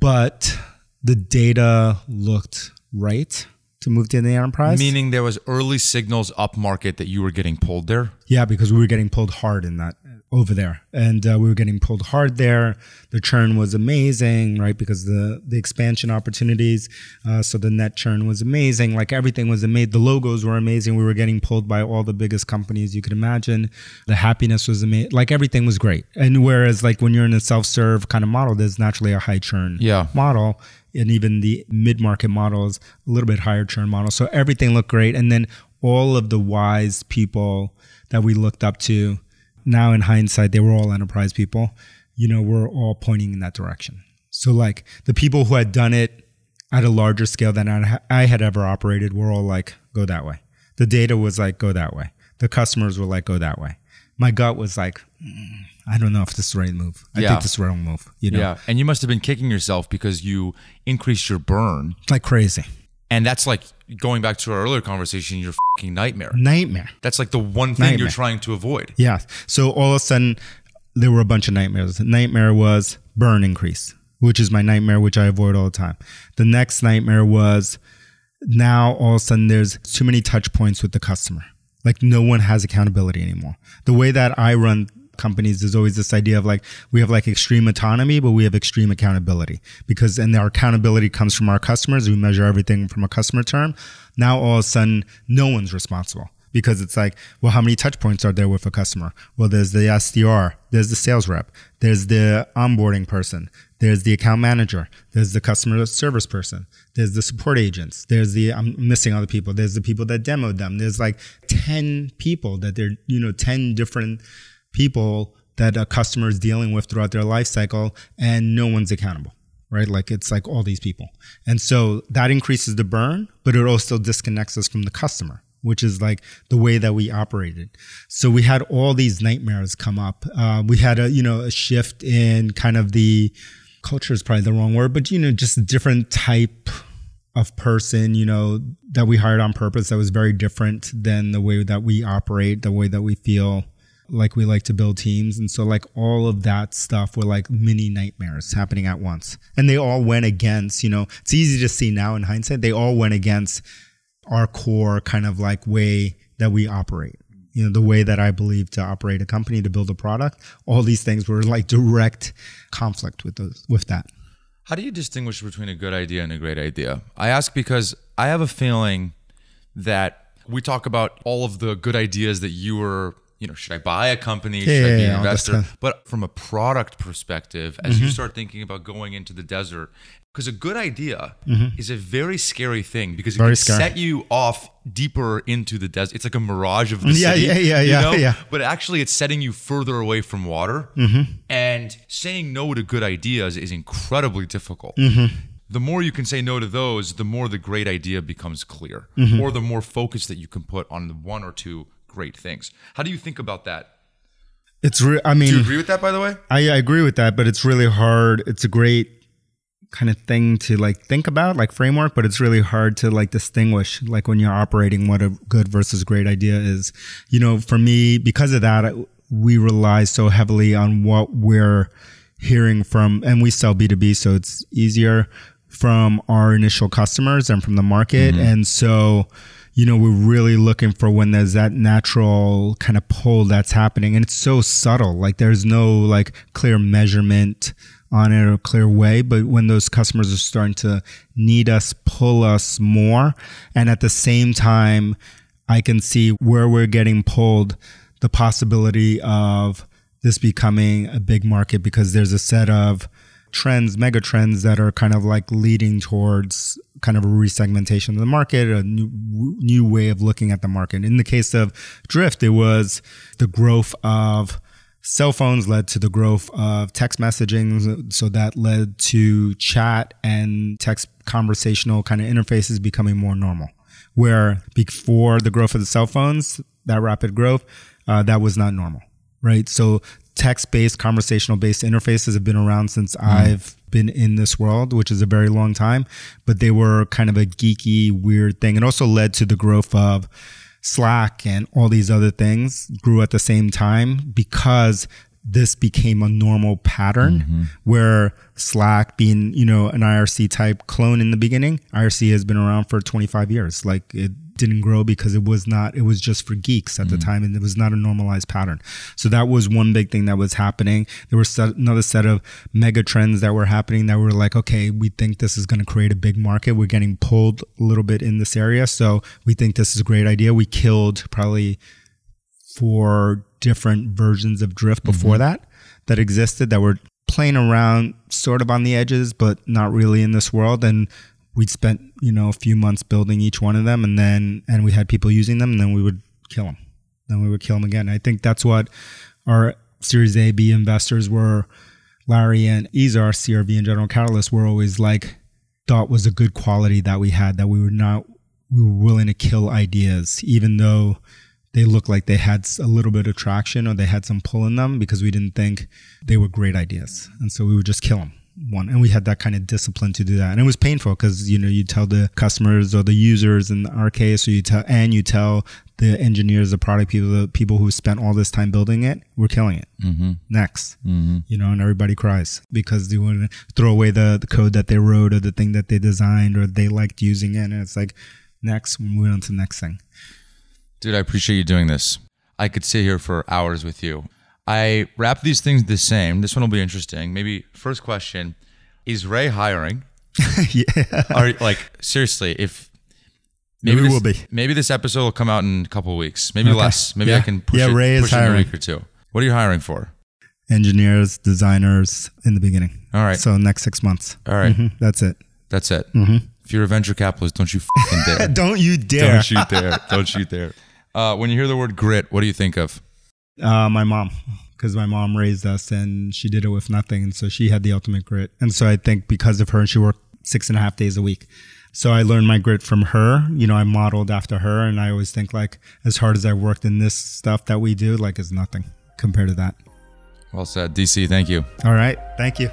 but the data looked right to move to the enterprise Meaning there was early signals up market that you were getting pulled there. Yeah, because we were getting pulled hard in that over there, and uh, we were getting pulled hard there. The churn was amazing, right? Because the the expansion opportunities, uh, so the net churn was amazing. Like everything was amazing. The logos were amazing. We were getting pulled by all the biggest companies you could imagine. The happiness was amazing. Like everything was great. And whereas like when you're in a self serve kind of model, there's naturally a high churn Yeah. model and even the mid-market model is a little bit higher churn model so everything looked great and then all of the wise people that we looked up to now in hindsight they were all enterprise people you know we're all pointing in that direction so like the people who had done it at a larger scale than I had ever operated were all like go that way the data was like go that way the customers were like go that way my gut was like "Mm, I don't know if this is the right move. I Yeah. think this is the wrong move. You know, Yeah. And you must have been kicking yourself because you increased your burn. like crazy And that's like going back to our earlier conversation, your fucking nightmare. nightmare. That's like the one thing you're trying to avoid. Yeah. So all of a sudden, there were a bunch of nightmares. The nightmare was burn increase, which is my nightmare, which I avoid all the time. The next nightmare was now all of a sudden there's too many touch points with the customer. Like no one has accountability anymore. The way that I run companies there's always this idea of like we have like extreme autonomy but we have extreme accountability. Because and our accountability comes from our customers we measure everything from a customer term. Now all of a sudden no one's responsible. Because it's like well how many touch points are there with a customer? Well there's the sdr there's the sales rep there's the onboarding person there's the account manager there's the customer service person there's the support agents there's the i'm missing other people there's the people that demoed them. There's like 10 people that they're you know 10 different people that a customer is dealing with throughout their life cycle and no one's accountable right? Like it's like all these people. And so that increases the burn but it also disconnects us from the customer which is like the way that we operated. So we had all these nightmares come up. Uh, we had a you know a shift in kind of the culture is probably the wrong word but you know just a different type of person, you know, that we hired on purpose that was very different than the way that we operate, the way that we feel like we like to build teams. And so like all of that stuff were like mini nightmares happening at once. And they all went against, you know, it's easy to see now in hindsight, they all went against our core kind of like way that we operate. You know, the way that I believe to operate a company, to build a product, all these things were like direct conflict with those with that. How do you distinguish between a good idea and a great idea? I ask because I have a feeling that we talk about all of the good ideas that you were, you know, should I buy a company? should I be yeah, an all that investor? But from a product perspective, as you start thinking about going into the desert, because a good idea is a very scary thing because it Very can scary. set you off deeper into the desert. It's like a mirage of the Yeah, city. yeah, yeah, you yeah, know? yeah. But actually, it's setting you further away from water. Mm-hmm. And saying no to good ideas is incredibly difficult. Mm-hmm. The more you can say no to those, the more the great idea becomes clear, Mm-hmm. or the more focus that you can put on the one or two great things. How do you think about that? It's re- I mean Do you agree with that, by the way? I, I agree with that, but it's really hard. It's a great kind of thing to like think about, like framework, but it's really hard to like distinguish, like when you're operating, what a good versus great idea is. You know, for me, because of that, we rely so heavily on what we're hearing from, and we sell B2B, so it's easier from our initial customers and from the market. Mm-hmm. And so, you know, we're really looking for when there's that natural kind of pull that's happening. And it's so subtle. Like there's no like clear measurement on it or clear way. But when those customers are starting to need us, pull us more, and at the same time, I can see where we're getting pulled. the possibility of this becoming a big market because there's a set of trends, mega trends that are kind of like leading towards kind of a resegmentation of the market, a new, new way of looking at the market. In the case of Drift, it was the growth of cell phones led to the growth of text messaging. So that led to chat and text conversational kind of interfaces becoming more normal. Where before the growth of the cell phones, that rapid growth, uh, that was not normal, right? So text based, conversational based interfaces have been around since mm. I've been in this world, which is a very long time, but they were kind of a geeky, weird thing. It also led to the growth of Slack and all these other things grew at the same time because this became a normal pattern mm-hmm. where Slack being, you know, an IRC type clone in the beginning, IRC has been around for 25 years. Like it didn't grow because it was not, it was just for geeks at mm-hmm. the time and it was not a normalized pattern. So that was one big thing that was happening. There was another set of mega trends that were happening that were like, okay, we think this is going to create a big market. We're getting pulled a little bit in this area. So we think this is a great idea. We killed probably four different versions of Drift before mm-hmm. that that existed that were playing around sort of on the edges, but not really in this world. And we spent, you know, a few months building each one of them and then, and we had people using them and then we would kill them. Then we would kill them again. I think that's what our Series A, B investors were. Larry and Izhar, CRV and General Catalyst were always like, thought was a good quality that we had, that we were not, we were willing to kill ideas, even though they looked like they had a little bit of traction or they had some pull in them because we didn't think they were great ideas. And so we would just kill them one. And we had that kind of discipline to do that. And it was painful because, you know, you tell the customers or the users in our case, or you tell, and you tell the engineers, the product people, the people who spent all this time building it, we're killing it. Mm-hmm. Next, mm-hmm. you know, and everybody cries because they want to throw away the, the code that they wrote or the thing that they designed or they liked using it. And it's like, next, we move on to the next thing. Dude, I appreciate you doing this. I could sit here for hours with you. I wrap these things the same. This one will be interesting. Maybe first question is Rey hiring? <laughs> yeah. Are like seriously, if maybe, maybe this, will be. Maybe this episode will come out in a couple weeks. Maybe okay. less. Maybe yeah. I can push yeah, it, Rey is hiring. a week or two. What are you hiring for? Engineers, designers in the beginning. All right. So next six months. All right. mm-hmm. That's it. That's it. Mm-hmm. If you're a venture capitalist, don't you fucking <laughs> dare. don't you dare. Don't you dare. Don't you dare. Uh, when you hear the word grit, what do you think of? Uh, my mom, because my mom raised us and she did it with nothing. And so she had the ultimate grit. And so I think because of her, and she worked six and a half days a week. So I learned my grit from her. You know, I modeled after her. And I always think like, as hard as I worked in this stuff that we do, like, is nothing compared to that. Well said. DC, thank you. All right. Thank you.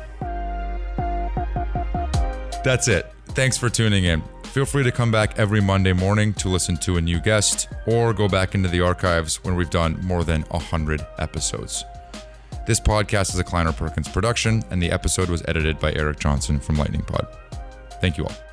That's it. Thanks for tuning in. Feel free to come back every Monday morning to listen to a new guest or go back into the archives when we've done more than 100 episodes. This podcast is a Kleiner Perkins production, and the episode was edited by Eric Johnson from Lightning Pod. Thank you all.